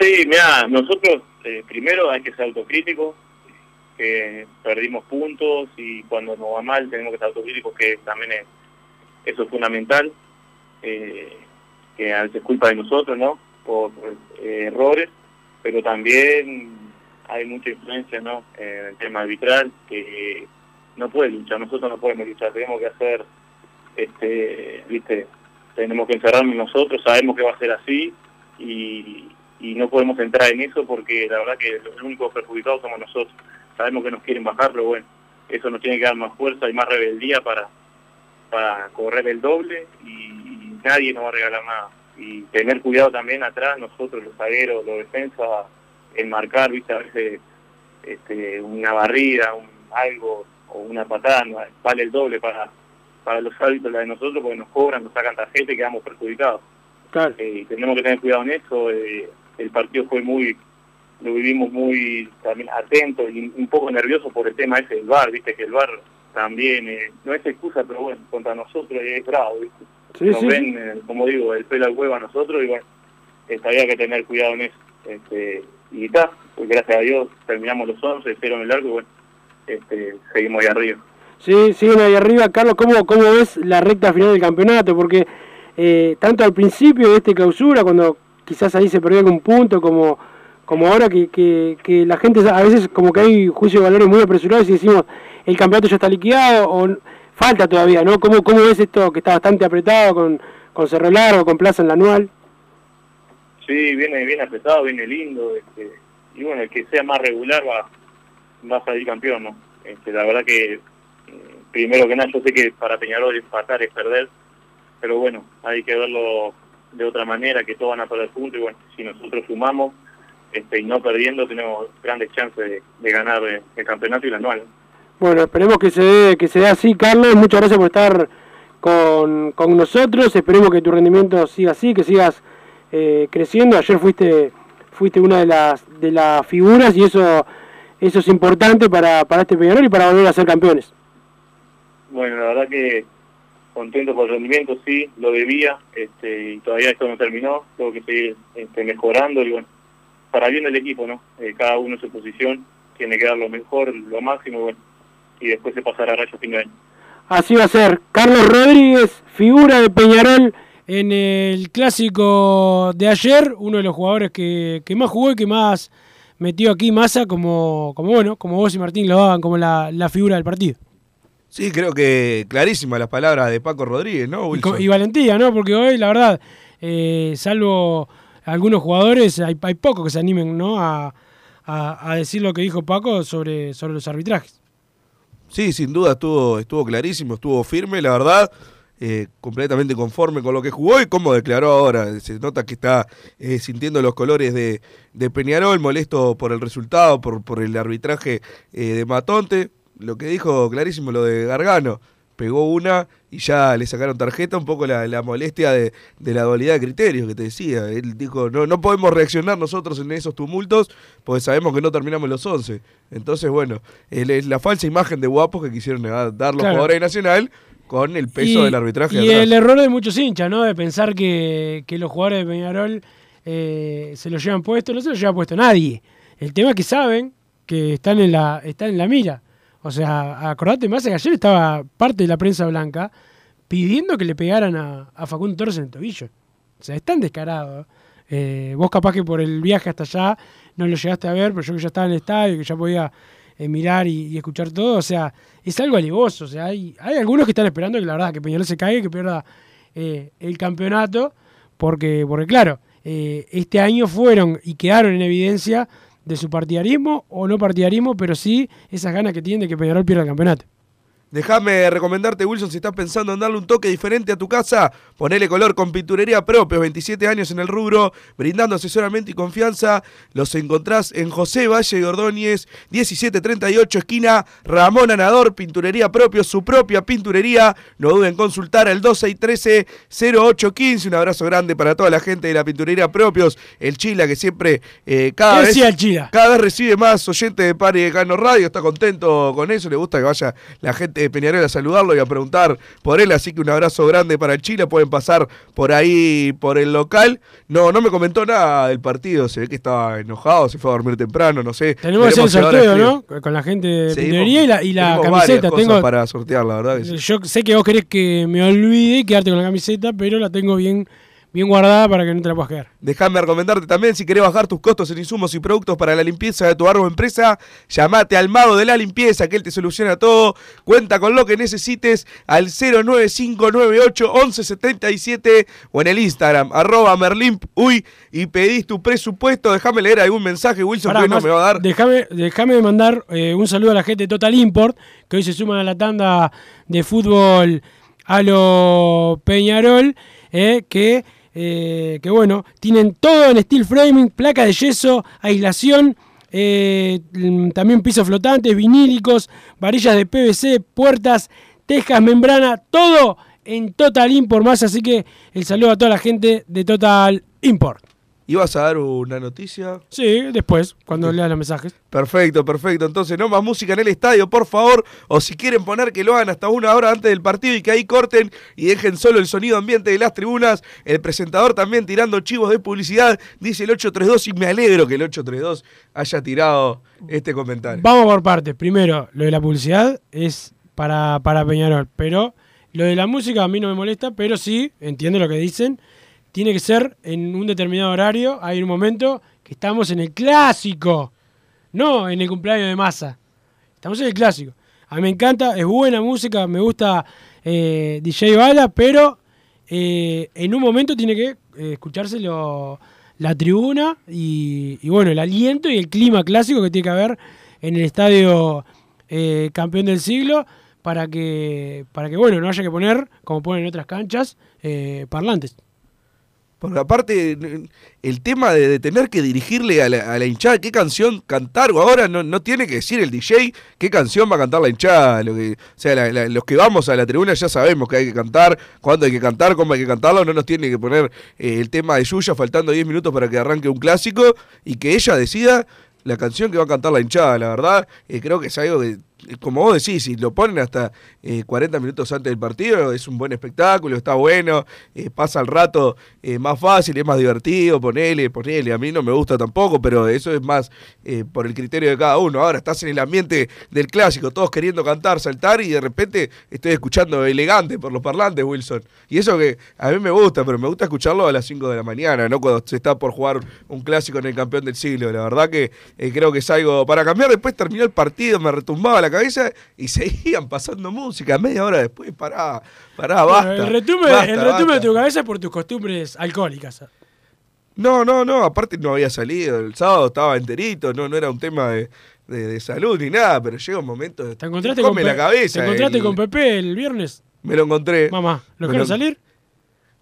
Sí, mira, nosotros eh, primero hay que ser autocríticos, que perdimos puntos y cuando nos va mal tenemos que ser autocríticos, que también es, eso es fundamental, eh, que a veces es culpa de nosotros, ¿no? por eh, errores, pero también hay mucha influencia ¿no? en el tema arbitral que no puede luchar, nosotros no podemos luchar, tenemos que hacer, este, viste, tenemos que encerrarnos nosotros, sabemos que va a ser así y, no podemos entrar en eso porque la verdad que los únicos perjudicados somos nosotros. Sabemos que nos quieren bajar, pero bueno, eso nos tiene que dar más fuerza y más rebeldía para, para correr el doble y, nadie nos va a regalar nada. Y tener cuidado también atrás, nosotros los zagueros, los defensas, en marcar, viste, a veces este, una barrida, un, algo o una patada, vale el doble para, para los hábitos la de nosotros porque nos cobran, nos sacan tarjeta y quedamos perjudicados. Claro. Eh, tenemos que tener cuidado en eso. eh, el partido fue muy, lo vivimos muy también atento y un poco nervioso por el tema ese del bar, viste que el bar también eh, no es excusa, pero bueno, contra nosotros es bravo, viste. Sí, Nos sí, ven, como digo, el pelo al huevo a nosotros y bueno, había que tener cuidado en eso. Este, y está, pues gracias a Dios terminamos los 11, cero en el y bueno, este, seguimos ahí arriba. Sí, siguen ahí arriba. Carlos, ¿cómo, cómo ves la recta final del campeonato? Porque eh, tanto al principio de este clausura, cuando quizás ahí se perdió algún punto, como, como ahora que, que, la gente a veces como que hay juicio de valores muy apresurados y decimos el campeonato ya está liquidado o falta todavía, ¿no? ¿Cómo, cómo ves esto que está bastante apretado con, con Cerro Largo, con Plaza en la anual? Sí, viene bien apretado, viene lindo, este, y bueno, el que sea más regular va, va a salir campeón, ¿no? Este, la verdad que, eh, primero que nada, yo sé que para Peñarol empatar es perder, pero bueno, hay que verlo de otra manera, que todos van a perder juntos, y bueno, si nosotros sumamos este, y no perdiendo, tenemos grandes chances de, ganar eh, el campeonato y la anual. Bueno, esperemos que se dé, que se así, Carlos. Muchas gracias por estar con, con nosotros. Esperemos que tu rendimiento siga así, que sigas eh, creciendo. Ayer fuiste fuiste una de las de las figuras y eso eso es importante para, para este Peñarol y para volver a ser campeones. Bueno, la verdad que contento por el rendimiento, sí, lo debía, este, y todavía esto no terminó, tengo que seguir este, mejorando y bueno, para bien del equipo, ¿no? Eh, cada uno en su posición, tiene que dar lo mejor, lo máximo, bueno, y después se pasará a rayo fin de año. Así va a ser. Carlos Rodríguez, figura de Peñarol en el clásico de ayer, uno de los jugadores que, que más jugó y que más metió aquí masa, como, como bueno, como vos y Martín lo daban como la, la figura del partido. Sí, creo que clarísimas las palabras de Paco Rodríguez, ¿no, Y, y valentía, ¿no? Porque hoy, la verdad, eh, salvo algunos jugadores, hay, hay pocos que se animen, ¿no? A, a- a decir lo que dijo Paco sobre, sobre los arbitrajes. Sí, sin duda estuvo, estuvo clarísimo, estuvo firme, la verdad, eh, completamente conforme con lo que jugó y como declaró ahora. Se nota que está eh, sintiendo los colores de, de Peñarol, molesto por el resultado, por, por el arbitraje eh, de Matonte. Lo que dijo clarísimo lo de Gargano. Pegó una y ya le sacaron tarjeta, un poco la, la molestia de, de la dualidad de criterios que te decía. Él dijo, no, no podemos reaccionar nosotros en esos tumultos porque sabemos que no terminamos los 11. Entonces, bueno, es la falsa imagen de guapos que quisieron dar dar los Claro. jugadores de Nacional con el peso Y- del arbitraje. Y atrás. el error de muchos hinchas, ¿no? De pensar que, que los jugadores de Peñarol eh, se lo llevan puesto. No se lo lleva puesto nadie. El tema es que saben que están en la, están en la mira. O sea, acordate más que ayer estaba parte de la prensa blanca pidiendo que le pegaran a, a Facundo Torres en el tobillo. O sea, es tan descarado. Eh, vos capaz que por el viaje hasta allá no lo llegaste a ver, pero yo que ya estaba en el estadio, que ya podía eh, mirar y, escuchar todo, o sea, es algo alevoso. O sea, hay, hay algunos que están esperando que la verdad que Peñarol se caiga que pierda eh, el campeonato, porque, porque claro, eh, este año fueron y quedaron en evidencia de su partidarismo o no partidarismo, pero sí esas ganas que tienen de que Peñarol pierda el campeonato. Déjame recomendarte, Wilson, si estás pensando en darle un toque diferente a tu casa, ponele color con pinturería propios, 27 años en el rubro, brindando asesoramiento y confianza. Los encontrás en José Valle de Ordóñez, 1738, esquina Ramón Anador, pinturería propio, su propia pinturería. No duden en consultar al 2613-0815. Un abrazo grande para toda la gente de la pinturería propios, el Chila que siempre eh, cada ¿Qué vez el cada vez recibe más oyentes de Pari de Cano Radio, está contento con eso, le gusta que vaya la gente de Peñarol a saludarlo y a preguntar por él, así que un abrazo grande para el Chile, pueden pasar por ahí, por el local. No, no me comentó nada del partido, se ve que estaba enojado, se fue a dormir temprano, no sé. Tenemos que hacer el sorteo. ¿no? Con la gente de Seguimos- y la, y la camiseta. cosas Tengo, para sortear, la verdad que sí. Yo sé que vos querés que me olvide y quedarte con la camiseta, pero la tengo bien, bien guardada para que no te la puedas quedar. Déjame recomendarte también, si querés bajar tus costos en insumos y productos para la limpieza de tu árbol o empresa, llamate al mago de la limpieza, que él te soluciona todo. Cuenta con lo que necesites al 095981177 o en el Instagram, arroba merlimp, uy, y pedís tu presupuesto. Déjame leer algún mensaje, Wilson, Pará, que hoy no me va a dar. Déjame, déjame mandar eh, un saludo a la gente de Total Import, que hoy se suman a la tanda de fútbol a lo Peñarol, eh, que, eh, que bueno, tienen todo en steel framing, placa de yeso, aislación, eh, mm, también pisos flotantes, vinílicos, varillas de PVC, puertas, tejas, membrana, todo en Total Import más, así que el saludo a toda la gente de Total Import. ¿Ibas a dar una noticia? Sí, después, cuando leas los mensajes. Perfecto, perfecto. Entonces, no más música en el estadio, por favor. O si quieren poner que lo hagan hasta una hora antes del partido y que ahí corten y dejen solo el sonido ambiente de las tribunas. El presentador también tirando chivos de publicidad. Dice el 832 y me alegro que el 832 haya tirado este comentario. Vamos por partes. Primero, lo de la publicidad es para, para Peñarol, pero lo de la música a mí no me molesta, pero sí, entiendo lo que dicen. Tiene que ser en un determinado horario. Hay un momento que estamos en el clásico, no en el cumpleaños de masa. Estamos en el clásico. A mí me encanta, es buena música, me gusta eh, DJ Bala, pero eh, en un momento tiene que eh, escucharse lo- la tribuna y, y, bueno, el aliento y el clima clásico que tiene que haber en el estadio eh, campeón del siglo para que, para que bueno, no haya que poner, como ponen en otras canchas, parlantes. Porque aparte, el tema de, tener que dirigirle a la, a la hinchada qué canción cantar, o ahora no, no tiene que decir el DJ qué canción va a cantar la hinchada. Lo que, o sea, la- la- los que vamos a la tribuna ya sabemos que hay que cantar, cuándo hay que cantar, cómo hay que cantarlo. No nos tiene que poner eh, el tema de Yuya faltando 10 minutos para que arranque un clásico y que ella decida la canción que va a cantar la hinchada. La verdad, eh, creo que es algo que, como vos decís, si lo ponen hasta eh, 40 minutos antes del partido, es un buen espectáculo, está bueno, eh, pasa el rato eh, más fácil, es más divertido, ponele, ponele. A mí no me gusta tampoco, pero eso es más eh, por el criterio de cada uno. Ahora estás en el ambiente del clásico, todos queriendo cantar, saltar, y de repente estoy escuchando elegante por los parlantes, Wilson. Y eso que a mí me gusta, pero me gusta escucharlo a las 5 de la mañana, no cuando se está por jugar un clásico en el campeón del siglo. La verdad que creo que es algo para cambiar. Después terminó el partido, me retumbaba la cabeza y <laughs> seguían pasando música. Media hora después, pará, pará, basta. el retume, basta, el retume basta. de tu cabeza es por tus costumbres alcohólicas. No, no, no, aparte no había salido, el sábado estaba enterito, no, no era un tema de, de- de salud ni nada, pero llega un momento de ¿Te encontraste, come con, la cabeza. ¿te encontraste el- con Pepe el viernes? Me lo encontré. Mamá, ¿lo Me quieren salir?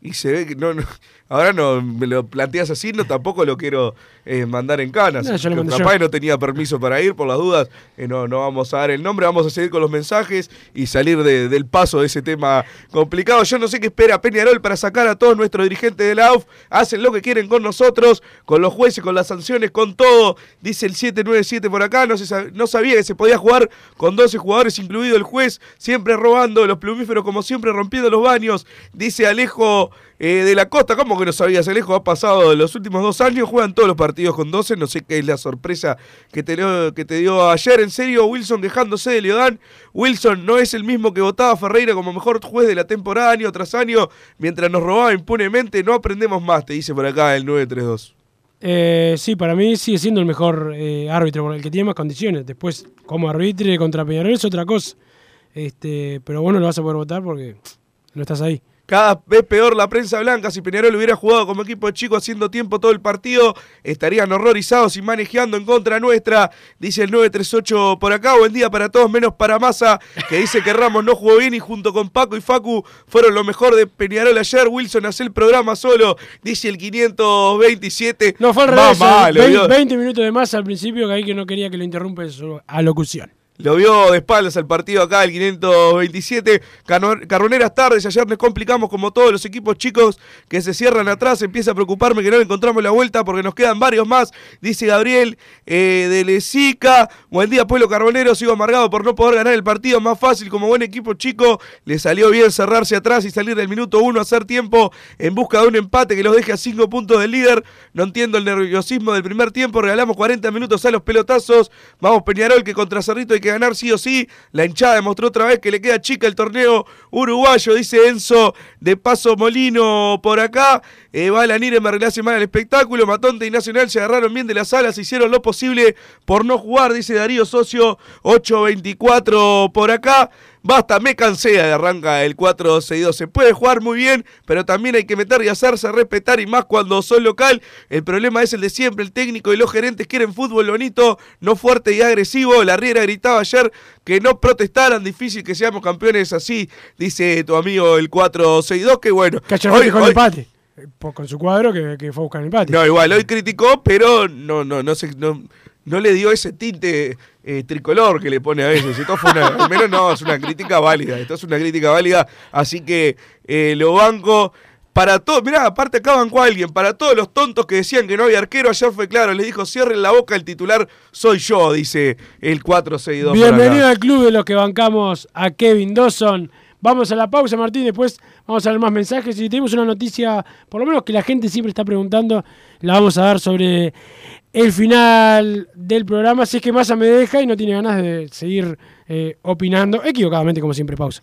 Y se ve que no, no, ahora no me lo planteas así, no tampoco lo quiero eh, mandar en canas. No, Capaz yo. no tenía permiso para ir, por las dudas, eh, no, no vamos a dar el nombre, vamos a seguir con los mensajes y salir de- del paso de ese tema complicado. Yo no sé qué espera Peñarol para sacar a todos nuestros dirigentes de la AUF, hacen lo que quieren con nosotros, con los jueces, con las sanciones, con todo. Dice el 797 por acá, no, se no sabía que se podía jugar con 12 jugadores, incluido el juez, siempre robando, los plumíferos como siempre rompiendo los baños. Dice Alejo eh, de la Costa, ¿cómo que no sabías? Alejo ha pasado los últimos dos años, juegan todos los partidos con 12, no sé qué es la sorpresa que te, dio- que te dio ayer. En serio, Wilson quejándose de Leodán. Wilson no es el mismo que votaba Ferreira como mejor juez de la temporada año tras año, mientras nos robaba impunemente, no aprendemos más, te dice por acá el 932. Eh, sí, para mí sigue siendo el mejor eh, árbitro, el que tiene más condiciones. Después, como arbitre contra Peñarol es otra cosa. Este, pero bueno, lo vas a poder votar porque no estás ahí. Cada vez peor la prensa blanca. Si Peñarol hubiera jugado como equipo de chico haciendo tiempo todo el partido, estarían horrorizados y manejando en contra nuestra. Dice el 938 por acá. Buen día para todos, menos para Massa, que dice que Ramos no jugó bien y junto con Paco y Facu fueron lo mejor de Peñarol ayer. Wilson hace el programa solo, dice el 527. No, fue al revés. malo, 20, vio. 20 minutos de más al principio que ahí que no quería que lo interrumpa su alocución. Lo vio de espaldas al partido acá, el 527. Cano- Carroneras tardes, ayer nos complicamos como todos los equipos chicos que se cierran atrás. Empieza a preocuparme que no encontramos la vuelta porque nos quedan varios más, dice Gabriel eh, de Lesica. Buen día, pueblo carbonero. Sigo amargado por no poder ganar el partido más fácil como buen equipo chico. Le salió bien cerrarse atrás y salir del minuto uno hacer tiempo en busca de un empate que los deje a cinco puntos del líder. No entiendo el nerviosismo del primer tiempo. Regalamos 40 minutos a los pelotazos. Vamos, Peñarol, que contra Cerrito hay que ganar sí o sí. La hinchada demostró otra vez que le queda chica el torneo uruguayo, dice Enzo de Paso Molino por acá. Eh, va la Nire, le hace mal el espectáculo. Matonte y Nacional se agarraron bien de las alas, hicieron lo posible por no jugar, dice Darío Socio 824 por acá. Basta, me cansé de arranca el 4-6-2. Se puede jugar muy bien, pero también hay que meter y hacerse respetar y más cuando son local. El problema es el de siempre. El técnico y los gerentes quieren fútbol bonito, no fuerte y agresivo. La Riera gritaba ayer que no protestaran. Difícil que seamos campeones así, dice tu amigo el 4-6-2. Que bueno. Hoy, con empate. Eh, con su cuadro que, que, fue a buscar el empate. No, igual, hoy criticó, pero no, no, no, sé, no, no le dio ese tinte eh, tricolor que le pone a veces. Esto fue una, al menos no, es una crítica válida. Esto es una crítica válida, así que eh, lo banco. Para todos, mirá, aparte acá bancó alguien, para todos los tontos que decían que no había arquero, ayer fue claro, le dijo, cierren la boca, el titular soy yo, dice el 462. Bienvenido al club de los que bancamos a Kevin Dawson. Vamos a la pausa, Martín, después vamos a ver más mensajes y tenemos una noticia, por lo menos que la gente siempre está preguntando, la vamos a dar sobre el final del programa, si es que Massa me deja y no tiene ganas de seguir eh, opinando, equivocadamente como siempre, pausa.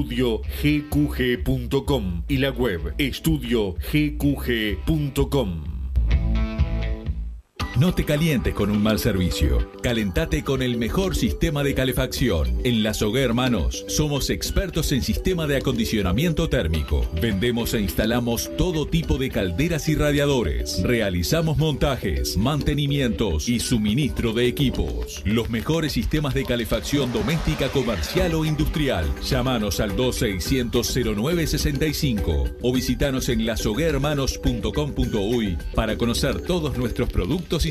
estudiogqg.com y la web estudiogqg.com. No te calientes con un mal servicio. Calentate con el mejor sistema de calefacción. En La Sogué Hermanos somos expertos en sistema de acondicionamiento térmico. Vendemos e instalamos todo tipo de calderas y radiadores. Realizamos montajes, mantenimientos y suministro de equipos. Los mejores sistemas de calefacción doméstica, comercial o industrial. Llámanos al 2600-0965 o visitanos en lasoguermanos.com.uy para conocer todos nuestros productos y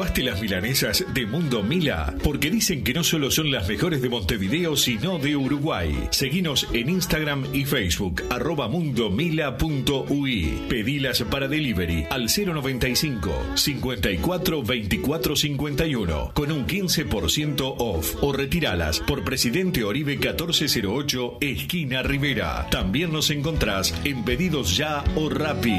¿Probaste las milanesas de Mundo Mila? Porque dicen que no solo son las mejores de Montevideo, sino de Uruguay. Seguinos en Instagram y Facebook, arroba mundomila.ui. Pedilas para delivery al 095 54 24 51 con un 15% off o retiralas por Presidente Oribe 1408, esquina Rivera. También nos encontrás en Pedidos Ya o Rappi.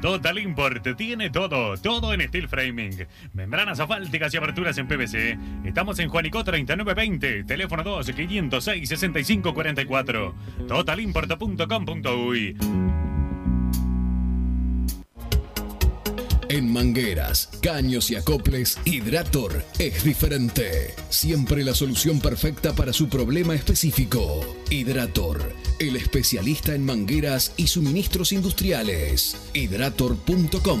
Total Import tiene todo, todo en steel framing. Membranas asfálticas y aberturas en PVC. Estamos en Juanico 3920, teléfono 2 506 6544. Totalimport.com.uy. En mangueras, caños y acoples, Hidrator es diferente. Siempre la solución perfecta para su problema específico. Hidrator, el especialista en mangueras y suministros industriales. Hidrator.com.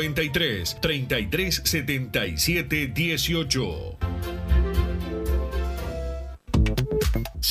093 33 77 18.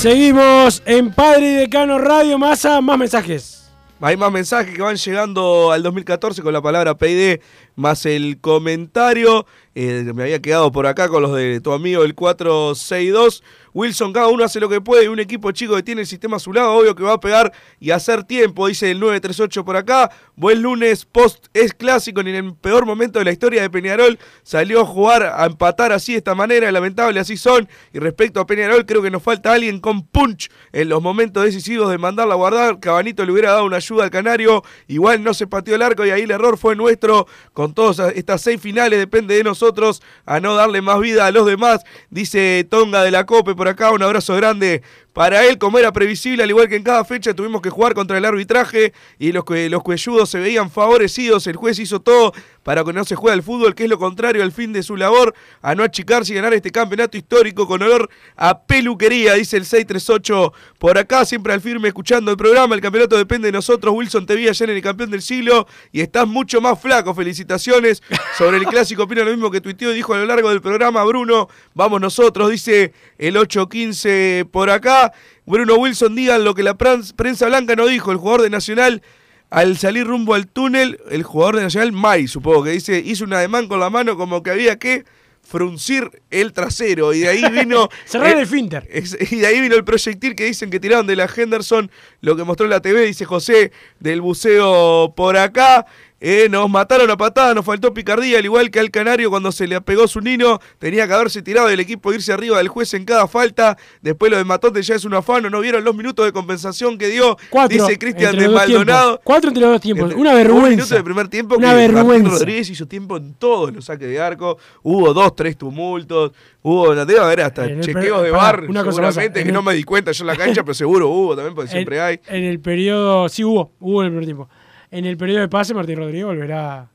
Seguimos en Padre y Decano Radio Masa, más mensajes. Hay más mensajes que van llegando al 2014 con la palabra PID más el comentario. Eh, me había quedado por acá con los de tu amigo el 462. Wilson, cada uno hace lo que puede un equipo chico que tiene el sistema a su lado, obvio que va a pegar y hacer tiempo, dice el 938 por acá. Buen lunes, post es clásico, en el peor momento de la historia de Peñarol salió a jugar, a empatar así de esta manera, lamentable así son. Y respecto a Peñarol, creo que nos falta alguien con punch en los momentos decisivos de mandarla a guardar. Cabanito le hubiera dado una ayuda al Canario, igual no se pateó el arco y ahí el error fue nuestro. Todas estas seis finales depende de nosotros a no darle más vida a los demás, dice Tonga de la Cope por acá, un abrazo grande para él, como era previsible, al igual que en cada fecha tuvimos que jugar contra el arbitraje y los, los cuelludos se veían favorecidos, el juez hizo todo para que no se juegue al fútbol, que es lo contrario al fin de su labor, a no achicarse y ganar este campeonato histórico con olor a peluquería, dice el 638 por acá, siempre al firme escuchando el programa, el campeonato depende de nosotros, Wilson te vi ayer en el campeón del siglo y estás mucho más flaco, felicitaciones sobre el clásico, opino lo mismo que tuiteó y dijo a lo largo del programa, Bruno, vamos nosotros, dice el 815 por acá, Bruno Wilson, digan lo que la prensa blanca no dijo, el jugador de Nacional al salir rumbo al túnel, el jugador de Nacional, May, supongo que dice, hizo un ademán con la mano como que había que fruncir el trasero. Y de ahí <laughs> vino cerrar el finter. y de ahí vino el proyectil que dicen que tiraron de la Henderson lo que mostró la TV dice José del buceo por acá eh, nos mataron a patada, nos faltó picardía, al igual que al Canario cuando se le apegó su nino, tenía que haberse tirado del equipo, irse arriba del juez en cada falta. Después lo de Matonte ya es un afano, no vieron los minutos de compensación que dio, Cuatro, dice Cristian de Maldonado. tiempos. Cuatro entre los dos tiempos, una Un minuto vergüenza. de primer tiempo Una que vergüenza. Rodríguez hizo tiempo en todos los saques de arco. Hubo dos, tres tumultos. Hubo, debe haber hasta el chequeos de bar, una cosa seguramente, que el- no me di cuenta yo en la cancha, pero seguro hubo también, porque <laughs> siempre en, hay. En el periodo, sí hubo, hubo en el primer tiempo. En el periodo de pase, Martín Rodríguez volverá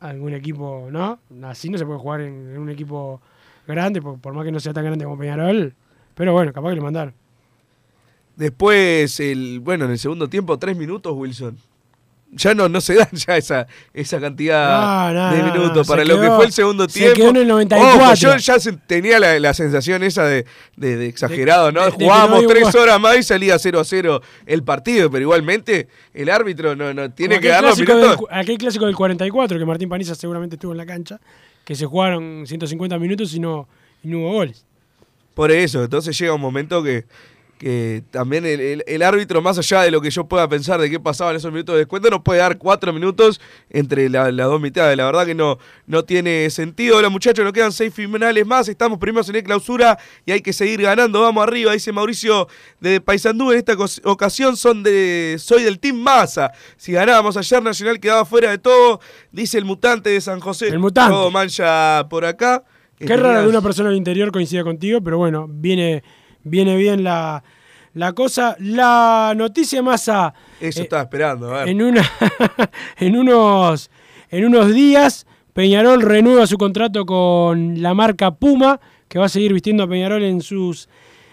a algún equipo, ¿no? Así no se puede jugar en, un equipo grande, por, por más que no sea tan grande como Peñarol. Pero bueno, capaz que le mandaron. Después, el, bueno, en el segundo tiempo, tres minutos, Wilson. Ya no, no se dan ya esa, esa cantidad No, no, de minutos para se lo que fue el segundo se tiempo. quedó en el 94. Ojo, yo ya se- tenía la, la sensación esa de, de- de exagerado, ¿no? de- Jugábamos tres igual. horas más y salía 0 a 0 el partido, pero igualmente el árbitro no, no tiene que dar los del minutos. aquel clásico del 44, que Martín Paniza seguramente estuvo en la cancha, que se jugaron 150 minutos y no, y no hubo goles. Por eso, entonces llega un momento que, que también el, el- el árbitro, más allá de lo que yo pueda pensar de qué pasaba en esos minutos de descuento, no puede dar cuatro minutos entre la- las dos mitades. La verdad que no, no tiene sentido. Hola muchachos, nos quedan seis finales más. Estamos primeros en el clausura y hay que seguir ganando. Vamos arriba, dice Mauricio de Paysandú. En esta ocasión son de, soy del Team Massa. Si ganábamos ayer, Nacional quedaba fuera de todo. Dice el mutante de San José. El mutante. Todo mancha por acá. Qué raro que una persona del interior coincida contigo, pero bueno, viene, viene bien la, la cosa. La noticia más a. Eso eh, estaba esperando, a ver. en, una, <laughs> en, unos, en unos días, Peñarol renueva su contrato con la marca Puma, que va a seguir vistiendo a Peñarol en sus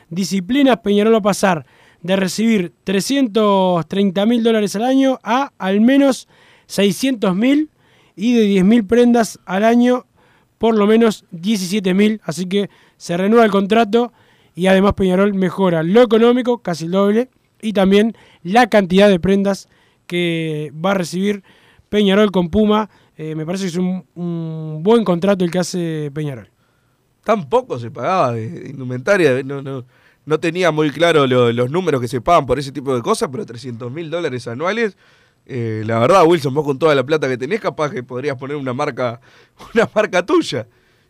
disciplinas. Peñarol va a pasar de recibir 330 mil dólares al año a al menos 600 mil y de 10 mil prendas al año por lo menos 17 mil. Así que se renueva el contrato y además Peñarol mejora lo económico, casi el doble, y también la cantidad de prendas que va a recibir Peñarol con Puma. Eh, me parece que es un, un buen contrato el que hace Peñarol. Tampoco se pagaba de, indumentaria. No, no, no tenía muy claro lo- los números que se pagan por ese tipo de cosas, pero 300 mil dólares anuales. eh, la verdad, Wilson, vos con toda la plata que tenés, capaz que podrías poner una marca, <laughs> una marca tuya.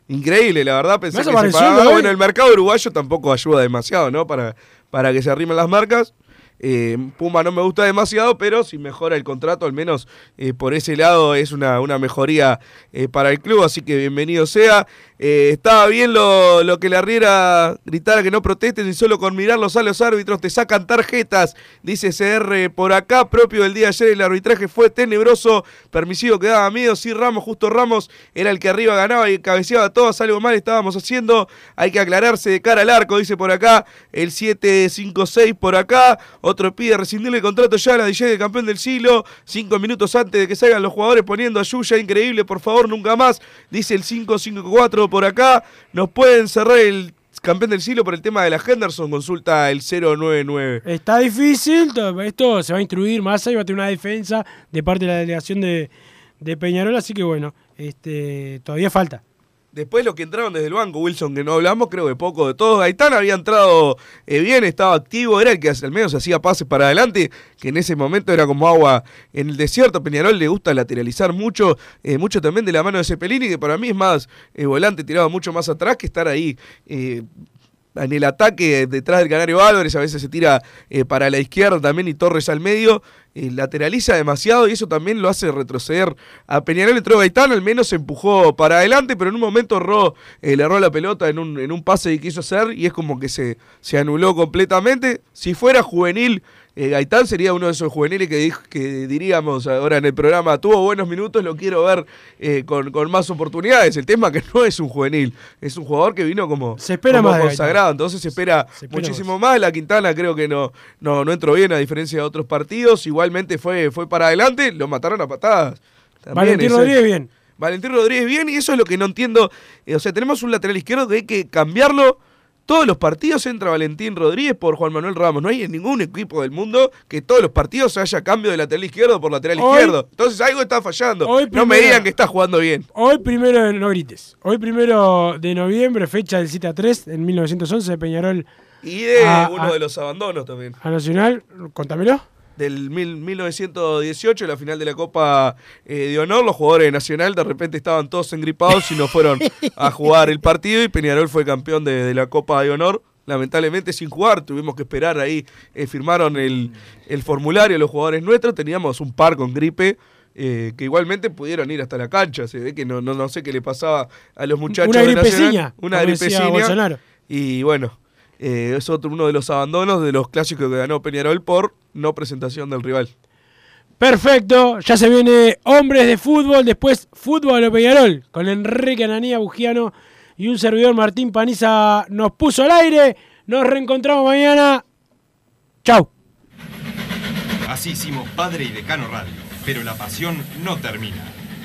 Increíble, la verdad, pensé que se pagaba. ¿eh? Bueno, el mercado uruguayo tampoco ayuda demasiado, ¿no? Para, para que se arrimen las marcas. Eh, Puma no me gusta demasiado, pero si mejora el contrato, al menos eh, por ese lado es una, una mejoría eh, para el club, así que bienvenido sea. Estaba bien lo, lo que la Riera gritara que no protesten y solo con mirarlos a los árbitros te sacan tarjetas, dice CR por acá, propio del día de ayer el arbitraje fue tenebroso, permisivo que daba miedo, sí Ramos, justo Ramos era el que arriba ganaba y cabeceaba a todos, algo mal estábamos haciendo, hay que aclararse de cara al arco, dice por acá, el 756 por acá, otro pide rescindirle el contrato ya a la DJ de campeón del siglo, cinco minutos antes de que salgan los jugadores poniendo a Yuya, increíble, por favor, nunca más, dice el 554 por acá, nos pueden cerrar el campeón del siglo por el tema de la Henderson, consulta el 099. Está difícil, to- esto se va a instruir más, y va a tener una defensa de parte de la delegación de, de Peñarol, así que bueno, este, todavía falta. Después los que entraron desde el banco, Wilson, que no hablamos, creo que poco de todos. Gaitán había entrado eh, bien, estaba activo, era el que al menos hacía pases para adelante, que en ese momento era como agua en el desierto. Peñarol le gusta lateralizar mucho, eh, mucho también de la mano de Cepelini, que para mí es más eh, volante, tirado mucho más atrás que estar ahí. En el ataque detrás del Canario Álvarez, a veces se tira eh, para la izquierda también y Torres al medio, eh, lateraliza demasiado y eso también lo hace retroceder a Peñarol. Entró Gaitán, al menos se empujó para adelante, pero en un momento erró, eh, le erró la pelota en un, en un pase que quiso hacer y es como que se, se anuló completamente. Si fuera juvenil, eh, Gaitán sería uno de esos juveniles que, diríamos ahora en el programa, tuvo buenos minutos, lo quiero ver eh, con, con más oportunidades. El tema que no es un juvenil, es un jugador que vino como, Se espera como más de Gaitán. consagrado, entonces se espera, Se espera muchísimo más. La Quintana creo que no, no, no entró bien a diferencia de otros partidos, igualmente fue, fue para adelante, lo mataron a patadas. También Valentín Rodríguez bien. Valentín Rodríguez bien, y eso es lo que no entiendo. Eh, o sea, tenemos un lateral izquierdo que hay que cambiarlo. Todos los partidos entra Valentín Rodríguez por Juan Manuel Ramos. No hay en ningún equipo del mundo que todos los partidos haya cambio de lateral izquierdo por lateral Hoy- izquierdo. Entonces algo está fallando. Hoy no me digan que está jugando bien. Hoy primero, de- no grites, hoy primero de noviembre, fecha del 7 a 3, en 1911, de Peñarol Y de a, uno a- de los abandonos también. a Nacional, contámelo. Del mil- 1918, la final de la Copa eh, de Honor, los jugadores de Nacional de repente estaban todos engripados y no fueron a jugar el partido y Peñarol fue campeón de, de la Copa de Honor. Lamentablemente sin jugar, tuvimos que esperar ahí, eh, firmaron el, el formulario los jugadores nuestros, teníamos un par con gripe, eh, que igualmente pudieron ir hasta la cancha, se ve que no, no, no sé qué le pasaba a los muchachos Una de Nacional. gripeciña, Una. Bolsonaro. Y bueno, eh, es otro uno de los abandonos de los clásicos que ganó Peñarol por no presentación del rival. Perfecto, ya se viene Hombres de Fútbol, después Fútbol de Peñarol, con Enrique Ananía Bugiano y un servidor Martín Paniza nos puso al aire. Nos reencontramos mañana. Chau. Así hicimos Padre y Decano Radio, pero la pasión no termina.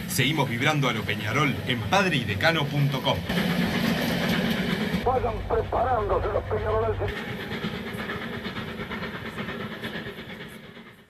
Seguimos vibrando a lo Peñarol en padreidecano.com. Vayan preparándose los peñaroles.